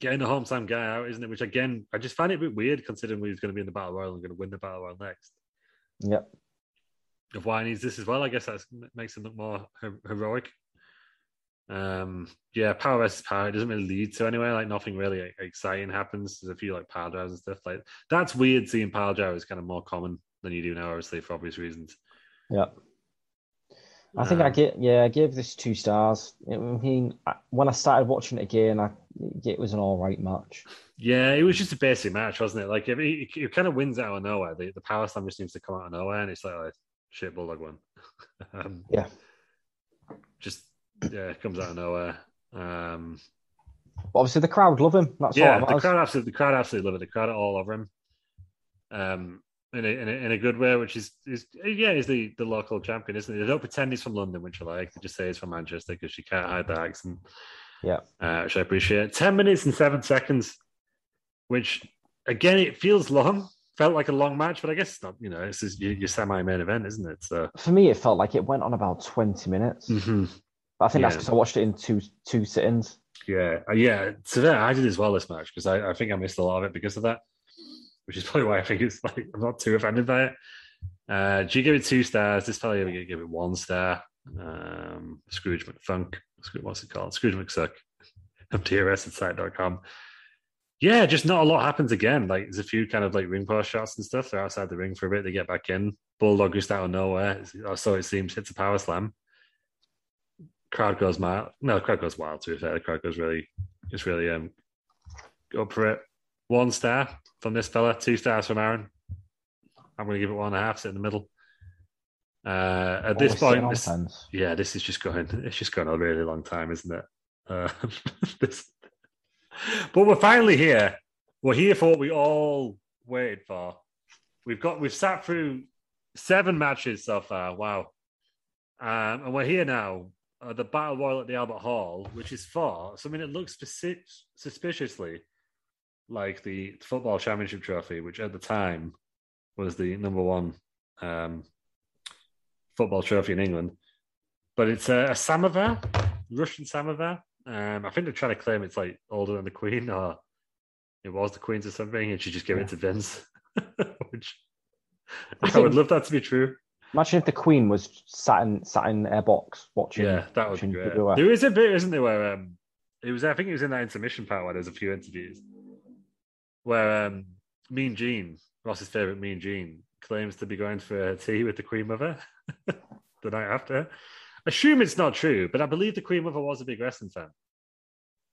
getting the hometown guy out, isn't it? Which again, I just find it a bit weird considering we was going to be in the battle royal and going to win the battle royal next. Yep. If why needs this as well, I guess that makes him look more her- heroic. Um, yeah, power versus power. It doesn't really lead to anywhere. Like nothing really exciting happens. There's a few like power drives and stuff. Like that's weird. Seeing power drive is kind of more common than you do now, obviously for obvious reasons. Yep. I think I Um, get yeah, I gave this two stars. I mean, I- when I started watching it again, I it was an all right match. Yeah, it was just a basic match, wasn't it? Like it, it, it kind of wins out of nowhere. The, the power slam just seems to come out of nowhere, and it's like, oh, shit, bulldog one. um, Yeah. just yeah, it comes out of nowhere. Um, But obviously, the crowd love him. That's yeah, the crowd absolutely, the crowd absolutely love it. The crowd are all over him. Um, in a, in a in a good way, which is is yeah, he's the the local champion, isn't he? They don't pretend he's from London, which I like. They just say he's from Manchester because you can't hide the accent. Yeah. uh, which I appreciate. Ten minutes and seven seconds, which again it feels long. Felt like a long match, but I guess it's not. You know, this is your, your semi-main event, isn't it? So For me, it felt like it went on about twenty minutes. mhm. But I think that's because I watched it in two two sittings. yeah, Uh, yeah. So that I did as well this match because I, I think I missed a lot of it because of that, which is probably why I think it's like I'm not too offended by it. Uh, do you give it two stars? This fella gonna give it one star. Um, Scrooge McFunk, what's it called? Scrooge McSuck of DRS at site.com. Yeah, just not a lot happens again. Like there's a few kind of like ring post shots and stuff. They're outside the ring for a bit. They get back in. Bulldog just out of nowhere, or so it seems, hits a power slam. Crowd goes wild. No, crowd goes wild. To be fair, the crowd goes really, it's really um up for it. One star from this fella, two stars from Aaron. I'm going to give it one and a half. Sit in the middle. Uh, at this point, this, yeah, this is just going. It's just going a really long time, isn't it? Uh, this, but we're finally here. We're here for what we all waited for. We've got. We've sat through seven matches so far. Wow, um, and we're here now. Uh, the battle royal at the Albert Hall, which is for something that looks suspiciously like the football championship trophy, which at the time was the number one um, football trophy in England. But it's a, a samovar, Russian samovar. Um, I think they're trying to claim it's like older than the Queen, or it was the Queen's or something, and she just gave it to Vince. Which I I, would love that to be true. Imagine if the Queen was sat in sat in a box watching. Yeah, that would be great. There is a bit, isn't there, where um, it was. I think it was in that intermission part where there's a few interviews where um, Mean Gene, Ross's favorite Mean Gene, claims to be going for a tea with the Queen Mother the night after. I assume it's not true, but I believe the Queen Mother was a big wrestling fan.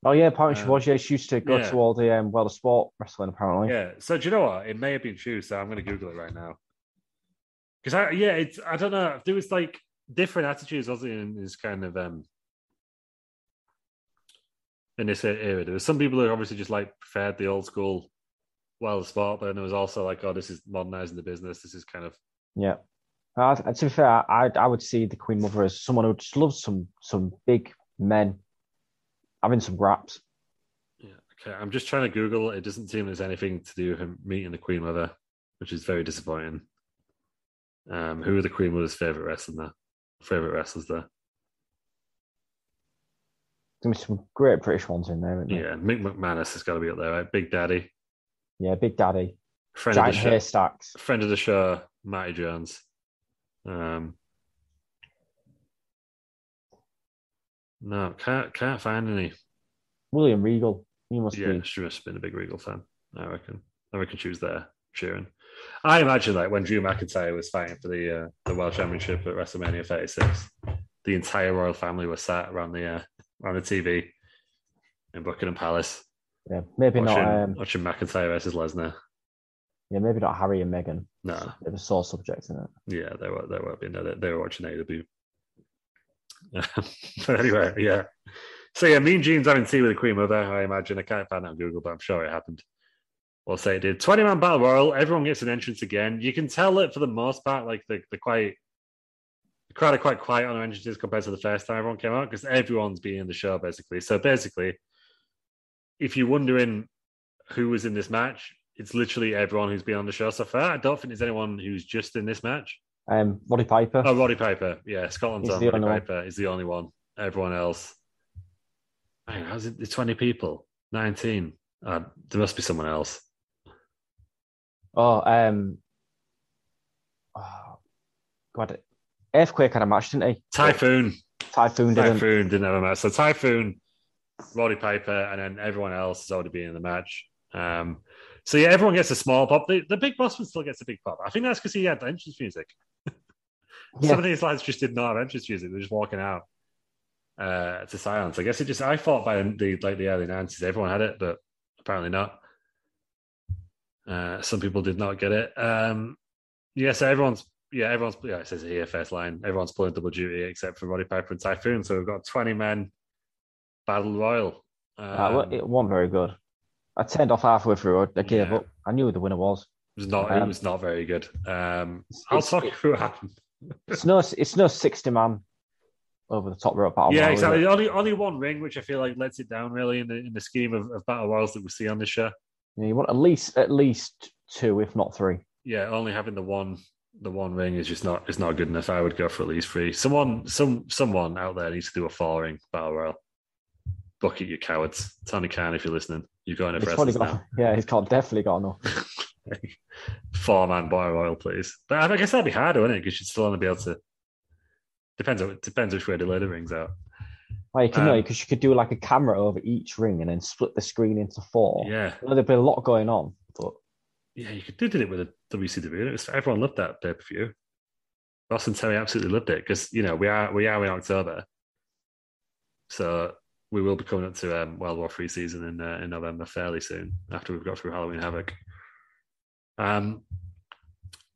Oh yeah, apparently she Um, was. Yeah, she used to go yeah. to all the um, World of Sport wrestling. Apparently, Yeah. So do you know what? It may have been true. So I'm going to Google it right now. Because I, yeah, it's I don't know. There was like different attitudes, wasn't it, in this kind of um in this era. There was some people who obviously just like preferred the old school well sport, but then there was also like, oh, this is modernizing the business. This is kind of yeah. Uh, to be fair, I I would see the Queen Mother as someone who just loves some some big men having some raps. yeah. Okay, I'm just trying to Google. It doesn't seem there's anything to do with him meeting the Queen Mother, which is very disappointing. Um, who are the Queen Mother's favorite wrestlers there? Favorite wrestlers there? There's some great British ones in there? Yeah, Mick McManus has got to be up there, right? Big Daddy, Yeah, Big Daddy, friend giant of the show, haystacks. friend of the show, Marty Jones. Um, no, can't can't find any. William Regal. He must Yeah, be. she must have been a big Regal fan. I reckon. I reckon she was there cheering. I imagine like when Drew McIntyre was fighting for the uh, the World Championship at WrestleMania 36, the entire royal family was sat around the uh, around the TV in Buckingham Palace Yeah, maybe watching, not. Um, watching McIntyre versus Lesnar. yeah, maybe not Harry and Meghan. No, They're the sore subjects in it. Yeah, they were they were being they, they were watching AW. but anyway, yeah. So yeah, Mean Gene's having tea with the Queen Mother. I imagine I can't find that on Google, but I'm sure it happened. We'll say it did. Twenty man battle royal. Everyone gets an entrance again. You can tell it for the most part, like the the quite the crowd are quite quiet on their entrances compared to the first time everyone came out because everyone's been in the show basically. So basically, if you're wondering who was in this match, it's literally everyone who's been on the show so far. I don't think there's anyone who's just in this match. Um, Roddy Piper. Oh, Roddy Piper. Yeah, Scotland's He's on. Roddy only one. Piper is the only one. Everyone else. Man, how's it? The 20 people? 19. Uh, there must be someone else. Oh, um, oh, God, Earthquake had a match, didn't he? Typhoon. Typhoon didn't. Typhoon didn't have a match. So Typhoon, Roddy Piper, and then everyone else has already been in the match. Um, so yeah, everyone gets a small pop. The, the big boss one still gets a big pop. I think that's because he had the entrance music. Yeah. Some of these lads just did not have entrance music. They're just walking out uh, to silence. I guess it just I thought by the like the early nineties everyone had it, but apparently not. Uh, some people did not get it. Um, yeah, so everyone's yeah everyone's yeah it says here first line. Everyone's pulling double duty except for Roddy Piper and Typhoon. So we've got twenty men battle royal. Uh, Um, it wasn't very good. I turned off halfway through. I gave Yeah. up. I knew who the winner was. it was not it um, was not very good. Um, It's- I'll it's- talk through what happened. It's no, it's no sixty man over the top rope battle. yeah, royal, exactly. Only only one ring, which I feel like lets it down really in the in the scheme of, of battle royals that we see on this show. Yeah, you want at least at least two, if not three. Yeah, only having the one the one ring is just not is not good enough. I would go for at least three. Someone some someone out there needs to do a four ring battle royal. Bucket, you cowards. Tony Khan, if you're listening, you've got enough He's probably got, now. yeah, he's got definitely got enough. Four man battle royal, please. But I guess that'd be harder, wouldn't it? Because you'd still only be able to. Depends. on- Depends which way the the rings out. Like you can know Um, because you could do like a camera over each ring and then split the screen into four. Yeah, there'd be a lot going on, but yeah. You could do did it with a WCW. It was, everyone loved that pay per view. Boston Terry absolutely loved it because you know we are we are in October, so we will be coming up to um, World War Three season in uh, in November fairly soon after we've got through Halloween Havoc. Um,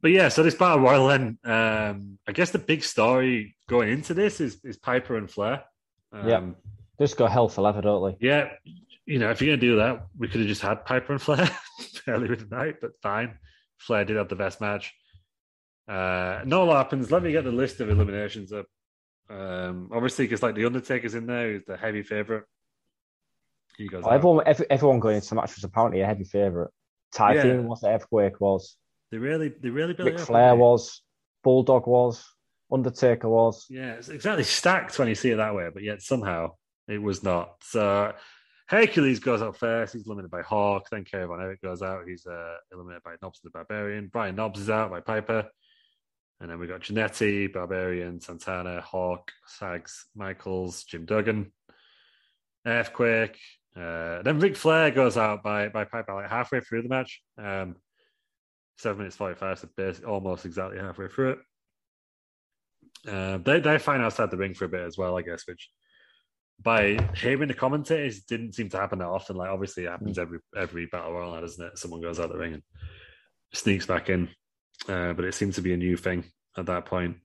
but yeah, so this battle royal then, um, I guess the big story going into this is is Piper and Flair. Um, Yeah. just got hell for leather, don't they? yeah, you know, if you're gonna do that, we could have just had Piper and Flair earlier in the night, but fine. Flair did have the best match. Uh, no happens. Let me get the list of eliminations up. Um, obviously, because like the Undertaker's in there, he's the heavy favorite. He goes. Well, out. everyone, every, everyone going into the match was apparently a heavy favorite. Typhoon was, Earthquake was, They really, they really built Ric it up, Flair was, Bulldog was, Undertaker was. Yeah, it's exactly stacked when you see it that way, but yet somehow it was not. So Hercules goes out first. He's eliminated by Hawk. Then Kerry Von Erich goes out. He's uh, eliminated by Knobbs the Barbarian. Brian Knobbs is out by Piper. And then we got Jannetty, Barbarian, Santana, Hawk, Sags, Michaels, Jim Duggan, Earthquake. Uh, then Ric Flair goes out by, by Piper like halfway through the match. Um, seven minutes 45, so basically almost exactly halfway through it. Uh, they they find outside the ring for a bit as well, I guess, which by hearing the commentators didn't seem to happen that often. Like obviously it happens every every battle royal doesn't it? Someone goes out the ring and sneaks back in. Uh, but it seems to be a new thing at that point.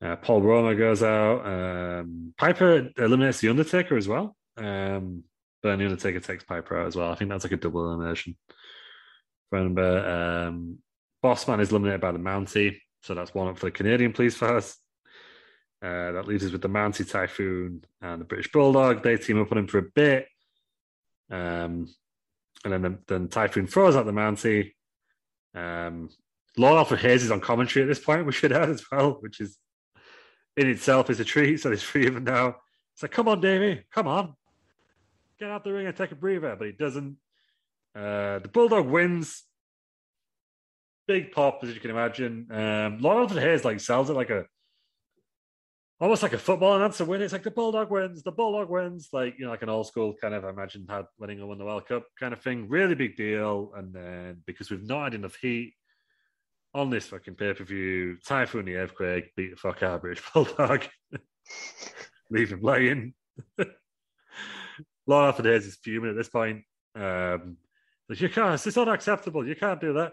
Uh, Paul Roma goes out. Um, Piper eliminates the Undertaker as well. Um, but then the Undertaker takes Piper out as well. I think that's like a double elimination. Remember, um, Bossman is eliminated by the Mountie. So that's one up for the Canadian police force. Uh, that leaves us with the Mountie Typhoon and the British Bulldog. They team up on him for a bit. Um, and then, the, then Typhoon throws out the Mountie. Um, Lord Alfred Hayes is on commentary at this point, we should add as well, which is in itself is a treat. So three of them now. It's like, come on, Davey, come on. Get out the ring and take a breather. But he doesn't. Uh, the Bulldog wins. Big pop, as you can imagine. Um, Lord Alfred Hayes like sells it like a almost like a football announcer win. It's like the Bulldog wins, the Bulldog wins, like you know, like an old school kind of I imagine had when England won the World Cup kind of thing. Really big deal. And then because we've not had enough heat on this fucking pay per view, Typhoon the Earthquake beat the fuck out of British Bulldog, leave him laying. Lord Alfred Hayes is fuming at this point. Um, like you can't, it's unacceptable. You can't do that.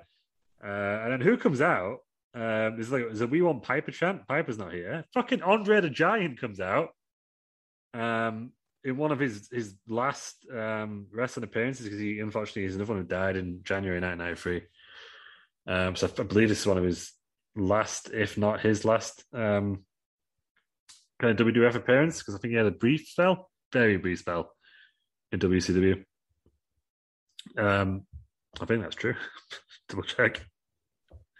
Uh, and then who comes out? Um, like there's a we want Piper chant. Piper's not here. Fucking Andre the Giant comes out. Um, in one of his his last um wrestling appearances because he unfortunately is another one who died in January 1993. Um, so I believe this is one of his last, if not his last, um, kind of WWF appearance because I think he had a brief spell, very brief spell in WCW. Um, I think that's true. Double check.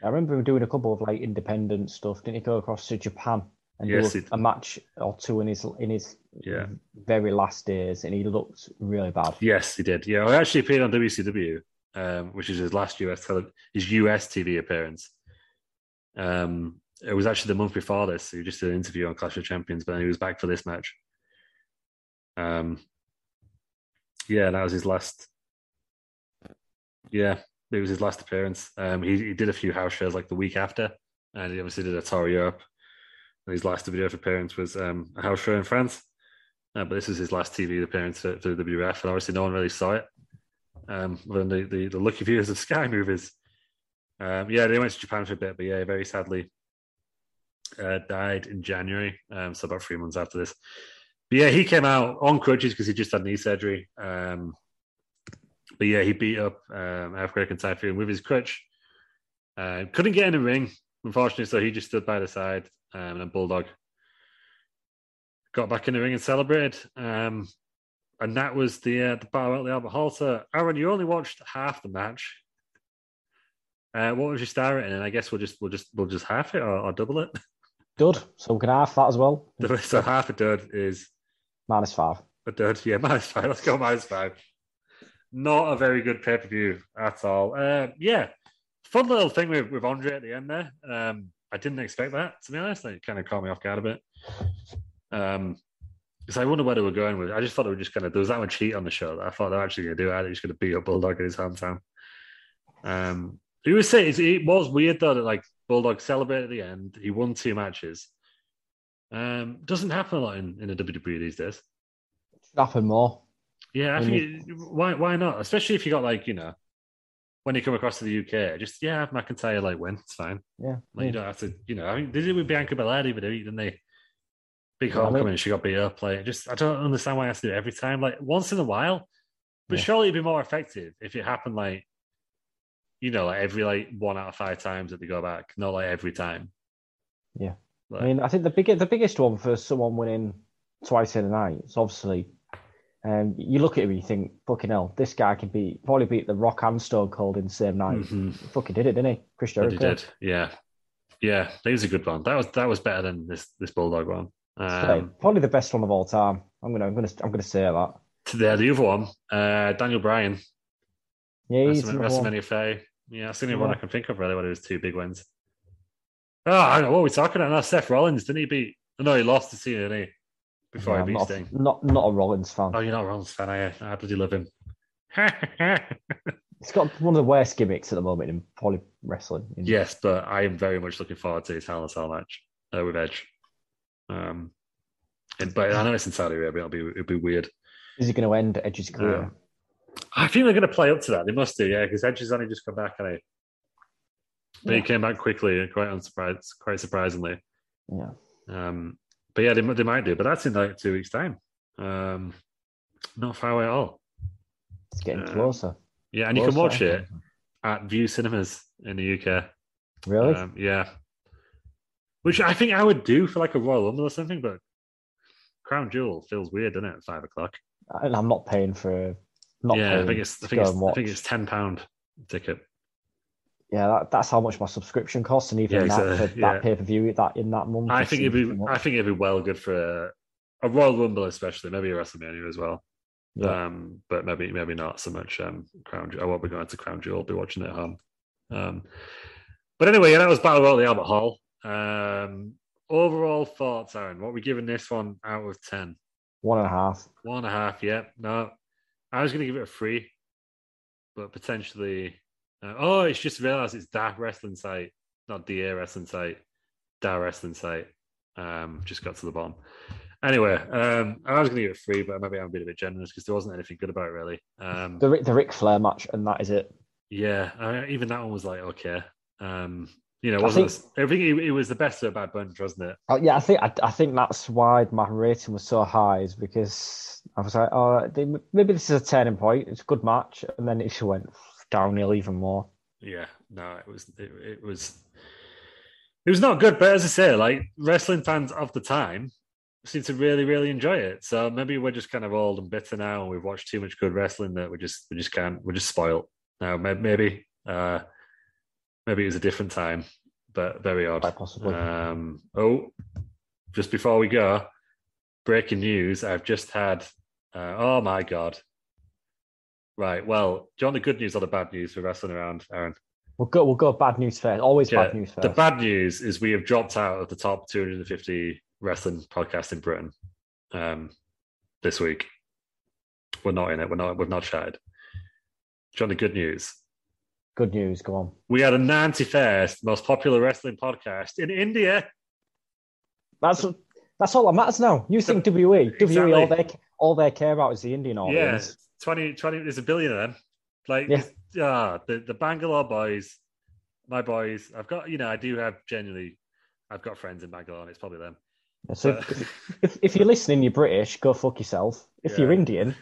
I remember him doing a couple of like independent stuff. Didn't he go across to Japan and Yes, do a, a match or two in his in his Yeah. very last days, and he looked really bad. Yes, he did. Yeah, I actually appeared on WCW, um, which is his last US tele- his US TV appearance. Um, it was actually the month before this. He just did an interview on Clash of Champions, but then he was back for this match. Um, yeah, that was his last. Yeah, it was his last appearance. Um, he, he did a few house shows like the week after and he obviously did a tour Europe. And his last WWF appearance was um, a house show in France. Uh, but this was his last TV appearance for, for the WWF, and obviously no one really saw it. Um, than the, the, the lucky viewers of Sky Movies. Um, yeah, they went to Japan for a bit, but yeah, very sadly uh, died in January, um, so about three months after this. But yeah, he came out on crutches because he just had knee surgery. Um, but yeah, he beat up um, Earthquake and Typhoon with his crutch. Uh, couldn't get in the ring, unfortunately, so he just stood by the side. Um, and Bulldog got back in the ring and celebrated. Um, and that was the uh, the battle at the Albert Hall. So, Aaron, you only watched half the match. Uh, what was your star rating? And I guess we'll just we'll just we'll just half it or, or double it. Dud. So we can half that as well. so half a dud is minus five. A dud, yeah, minus five. Let's go minus five. Not a very good pay per view at all. Uh, yeah, fun little thing with, with Andre at the end there. Um, I didn't expect that to be honest. It kind of caught me off guard a bit. Um, because I wonder where they were going with. It. I just thought they were just gonna. There was that much heat on the show that I thought they were actually gonna do it. They're just gonna beat up Bulldog in his hometown. Um, he was saying it was weird though that like Bulldog celebrated at the end. He won two matches. Um, doesn't happen a lot in, in the WWE these days. Should happen more. Yeah, I think it, why why not? Especially if you got like you know when you come across to the UK, just yeah, McIntyre like win, it's fine. Yeah, like yeah. you don't have to. You know, I mean, they did it with Bianca Belair, but didn't they? Big homecoming, mean, she got beat up. Like, just I don't understand why I have to do it every time. Like once in a while, but yeah. surely it'd be more effective if it happened like you know, like every like one out of five times that they go back, not like every time. Yeah. Like, I mean, I think the biggest the biggest one for someone winning twice in a night is obviously um, you look at him and you think, fucking hell, this guy can beat probably beat the Rock and Stone Cold in the same night. Mm-hmm. He fucking did it, didn't he? Chris Jericho. He did, yeah, yeah. That was a good one. That was that was better than this this Bulldog one. Um, probably the best one of all time. I'm gonna I'm gonna I'm gonna say that. The the other one, uh, Daniel Bryan. Yeah, he's WrestleMania Faye. Yeah, that's the only yeah. one I can think of really. What it was two big wins. Oh, I know what we're talking about. Now, Seth Rollins didn't he beat? No, he lost to Cena, didn't he? Before yeah, he beat not, Sting. Not not a Rollins fan. Oh, you're not a Rollins fan, are you? I bloody love him. He's got one of the worst gimmicks at the moment in poly wrestling. Yes, but I am very much looking forward to his Hell in a Cell match uh, with Edge. Um, and, but I know it's in Saudi Arabia. It'll be it'll be weird. Is he going to end Edge's career? Um, I think they're going to play up to that. They must do, yeah, because Edge has only just come back, and but yeah. he came back quickly and quite unsurprised, quite surprisingly. Yeah. Um, but yeah, they, they might do, but that's in like two weeks' time. Um, not far away at all. It's getting uh, closer. Yeah, and closer. you can watch it at Vue Cinemas in the UK. Really? Um, yeah. Which I think I would do for like a Royal Rumble or something, but Crown Jewel feels weird, doesn't it? At five o'clock. And I'm not paying for not yeah, I think it's I think it's, I think it's ten pound ticket. Yeah, that, that's how much my subscription costs, and even yeah, that, for yeah. that pay per view that in that month. I think it'd be I think it'd be well good for a, a Royal Rumble, especially maybe a WrestleMania as well. Yeah. Um, but maybe maybe not so much um, Crown. Jewel. I won't be going to Crown Jewel. I'll be watching it at home. Um, but anyway, yeah, that was Battle Royal the Albert Hall. Um, overall thoughts, Aaron? What are we giving this one out of ten? One and a half. One and a half. Yeah. No, I was going to give it a three, but potentially. Uh, oh, it's just realised it's that wrestling site, not DA wrestling site, Da wrestling site. Um, just got to the bottom. Anyway, um, I was going to give it a three, but maybe I'm being a bit generous because there wasn't anything good about it really. Um, the the Ric Flair match, and that is it. Yeah, I, even that one was like okay. Um, you know, wasn't I think, it, think it, it, was the best of a bad bunch, wasn't it? Uh, yeah, I think I, I, think that's why my rating was so high, is because I was like, oh, they, maybe this is a turning point. It's a good match, and then it just went downhill even more. Yeah, no, it was it, it was it was not good, but as I say, like wrestling fans of the time seem to really, really enjoy it. So maybe we're just kind of old and bitter now, and we've watched too much good wrestling that we just we just can't we're just spoiled now. Maybe. Uh, Maybe it was a different time, but very odd. Quite possibly. Um, oh, just before we go, breaking news. I've just had. Uh, oh my god! Right. Well, do you want the good news or the bad news for wrestling around, Aaron? We'll go. We'll go bad news first. Always yeah, bad news first. The bad news is we have dropped out of the top 250 wrestling podcasts in Britain um, this week. We're not in it. We're not. We've not tried. Do you want the good news? Good news. Go on. We are the 91st most popular wrestling podcast in India. That's that's all that matters now. You think WWE, Exactly. WWE, all they all they care about is the Indian audience. Yeah, 20, 20, there's a billion of them. Like, Yeah. ah, the, the Bangalore boys, my boys. I've got, you know, I do have genuinely, I've got friends in Bangalore, and it's probably them. So if, if, if you're listening, you're British, go fuck yourself. If Yeah. you're Indian,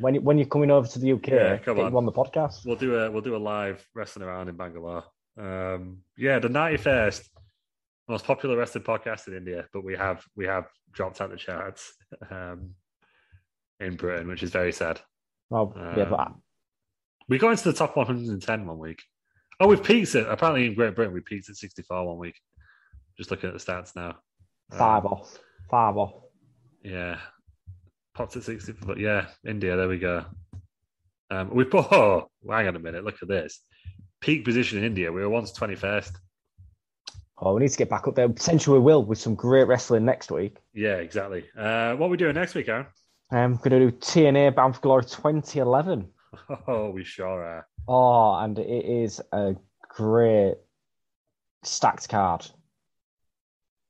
when you, when you're coming over to the UK, Yeah, come on. on the podcast. we'll do a we'll do a live wrestling around in Bangalore. Um, yeah, the ninety first most popular wrestling podcast in India, but we have we have dropped out the charts um, in Britain, which is very sad. Oh, yeah, but Um, We got into the top 110 one week. Oh, we've peaked it. Apparently in Great Britain, we peaked at 64 one week. Just looking at the stats now. five Um, off, five off. Yeah. Popped at 60. But yeah, India, there we go. Um, we put, oh, hang on a minute. Look at this. Peak position in India. We were once 21st. Oh, we need to get back up there. Potentially we will with some great wrestling next week. Yeah, exactly. Uh, what are we doing next week, Aaron? I'm going to do TNA Bound for Glory 2011. Oh, we sure are. Oh, and it is a great stacked card.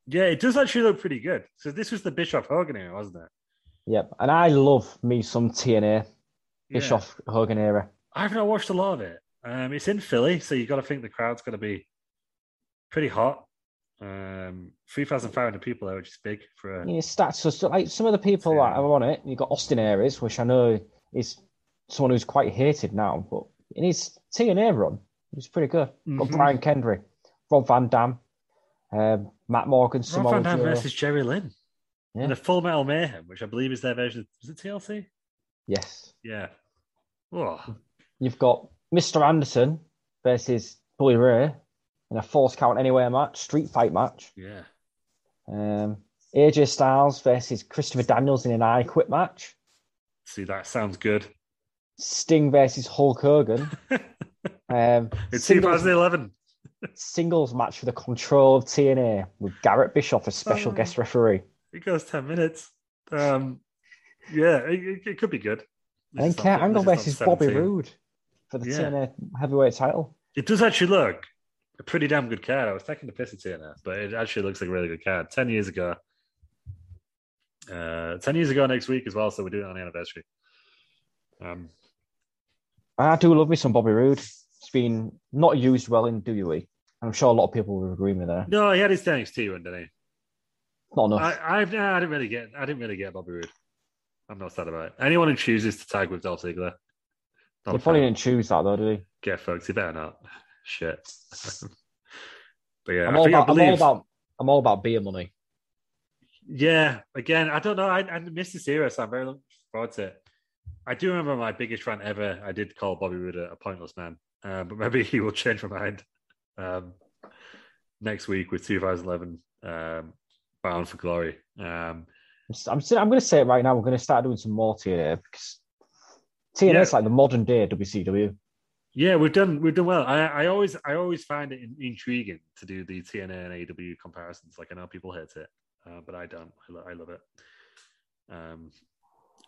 Yeah, it does actually look pretty good. So this was the Bischoff Hogan era, wasn't it? Yep, and I love me some TNA Yeah. Bischoff Hogan era. I've not watched a lot of it. Um, it's in Philly, so you've got to think the crowd's going to be pretty hot. Um, 3,500 people there, which is big for a. Yeah, stats. So, so, like some of the people Yeah. that are on it, you've got Austin Aries, which I know is someone who's quite hated now, but in his TNA run, he was pretty good. Got Mhm. Brian Kendrick, Rob Van Dam, um, Matt Morgan, Rob Samoa Van Dam versus Jerry Lynn Yeah. in a Full Metal Mayhem, which I believe is their version. Of, was it TLC? Yes. Yeah. Oh, You've got Mr. Anderson versus Bully Ray in a falls count anywhere match, street fight match. yeah. Um, AJ Styles versus Christopher Daniels in an I Quit match. See, that sounds good. Sting versus Hulk Hogan. Um, It's singles, 2011. singles match for the control of TNA with Garrett Bischoff as special Oh. guest referee. It goes 10 minutes. Um, yeah, it, it- could be good. This is Kurt Angle versus Bobby 17. Roode for the Yeah. TNA heavyweight title. It does actually look a pretty damn good card. I was taking the piss at TNA, but it actually looks like a really good card. 10 years ago. Uh, 10 years ago next week as well, so we're doing it on the anniversary. Um, I do love me some Bobby Roode. It's been not used well in WWE. I'm sure a lot of people will agree with me there. no, he had his NXT run, didn't he? Not enough. I, I've, I didn't really get, I didn't really get Bobby Roode. I'm not sad about it. Anyone who chooses to tag with Dolph Ziggler, not he probably fan. didn't choose that though, did he? get fucked. He better not. Shit. but yeah, I'm I all, about, I'm all about I'm all about beer money. Yeah, again, I don't know. I, I missed this era, so I'm very looking forward to it. I do remember my biggest rant ever. I did call Bobby Roode a, a pointless man, uh, but maybe he will change my mind um, next week with 2011 um, Bound for Glory. Um, I'm, I'm, going to say it right now. We're going to start doing some more TNA because TNA Yeah. is like the modern day WCW. yeah, we've done we've done well. I, I always I always find it in, intriguing to do the TNA and AW comparisons. Like I know people hate it, uh, but I don't. I, lo- I love it. Um,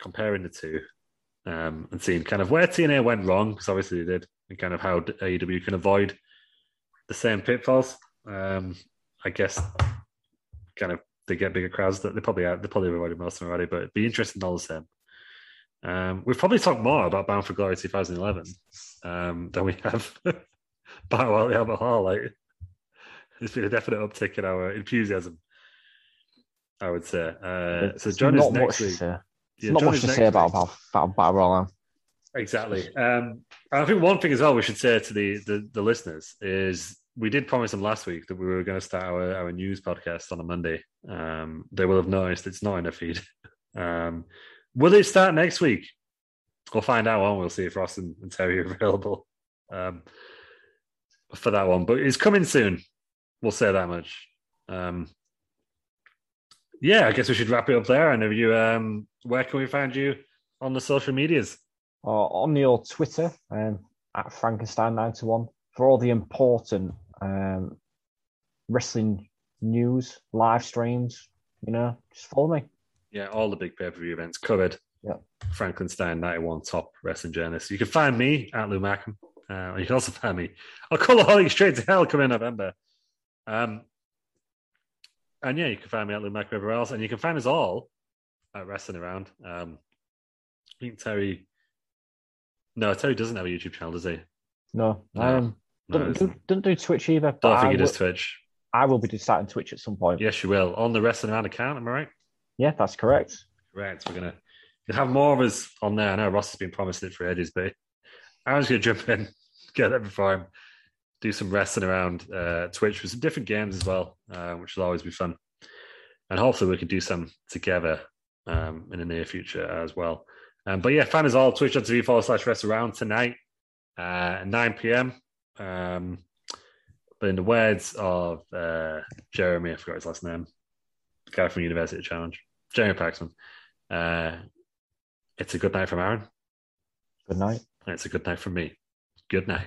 comparing the two um, and seeing kind of where TNA went wrong, because obviously they did, and kind of how AEW can avoid the same pitfalls. Um, I guess kind of they get bigger crowds that they probably are, they probably avoided most of them already, but it'd be interesting all the same. Um, we've probably talked more about Bound for Glory 2011 um, than we have Battle at the Albert Hall. Like, there's been a definite uptick in our enthusiasm. I would say. Uh, so John join us not much next to week. say. Yeah, not join much to say about, about, about Battle Royale. Exactly. Um, I think one thing as well we should say to the, the, the listeners is we did promise them last week that we were going to start our, our news podcast on a Monday. Um, they will have noticed it's not in the feed. Um, will it start next week? We'll find out, and we'll see if Ross and, and Terry are available um, for that one. But it's coming soon. We'll say that much. Um, yeah, I guess we should wrap it up there. And if you, um, where can we find you on the social medias? Or on your Twitter um, at Frankenstein91 for all the important um, wrestling news, live streams. You know, just follow me. Yeah, all the big pay per view events covered. Yeah. Frankenstein 91 top wrestling journalist. You can find me at Lou Mackham. Uh, you can also find me. I'll call Holly straight to hell coming in November. Um, and yeah, you can find me at Lou Mac everywhere else, and you can find us all at Wrestling Around. Um, I think Terry. No, Terry doesn't have a YouTube channel, does he? No, No, um, no, don't, don't do Twitch either. Don't I think he does will- Twitch. I will be starting Twitch at some point. Yes, you will on the Wrestling Around account. Am I right? Yeah, that's correct. Correct. We're gonna you'll have more of us on there. I know Ross has been promising it for ages, but I'm just gonna jump in, get there before him, do some wrestling around uh, Twitch with some different games as well, uh, which will always be fun. And hopefully we can do some together um, in the near future as well. Um, but yeah, find us all twitch.tv forward slash wrestle around tonight uh, 9 p.m. Um, but in the words of uh, Jeremy, I forgot his last name, the guy from University Challenge, Jeremy Paxman, uh, it's a good night from Aaron, Good night. and it's a good night from me. Good night.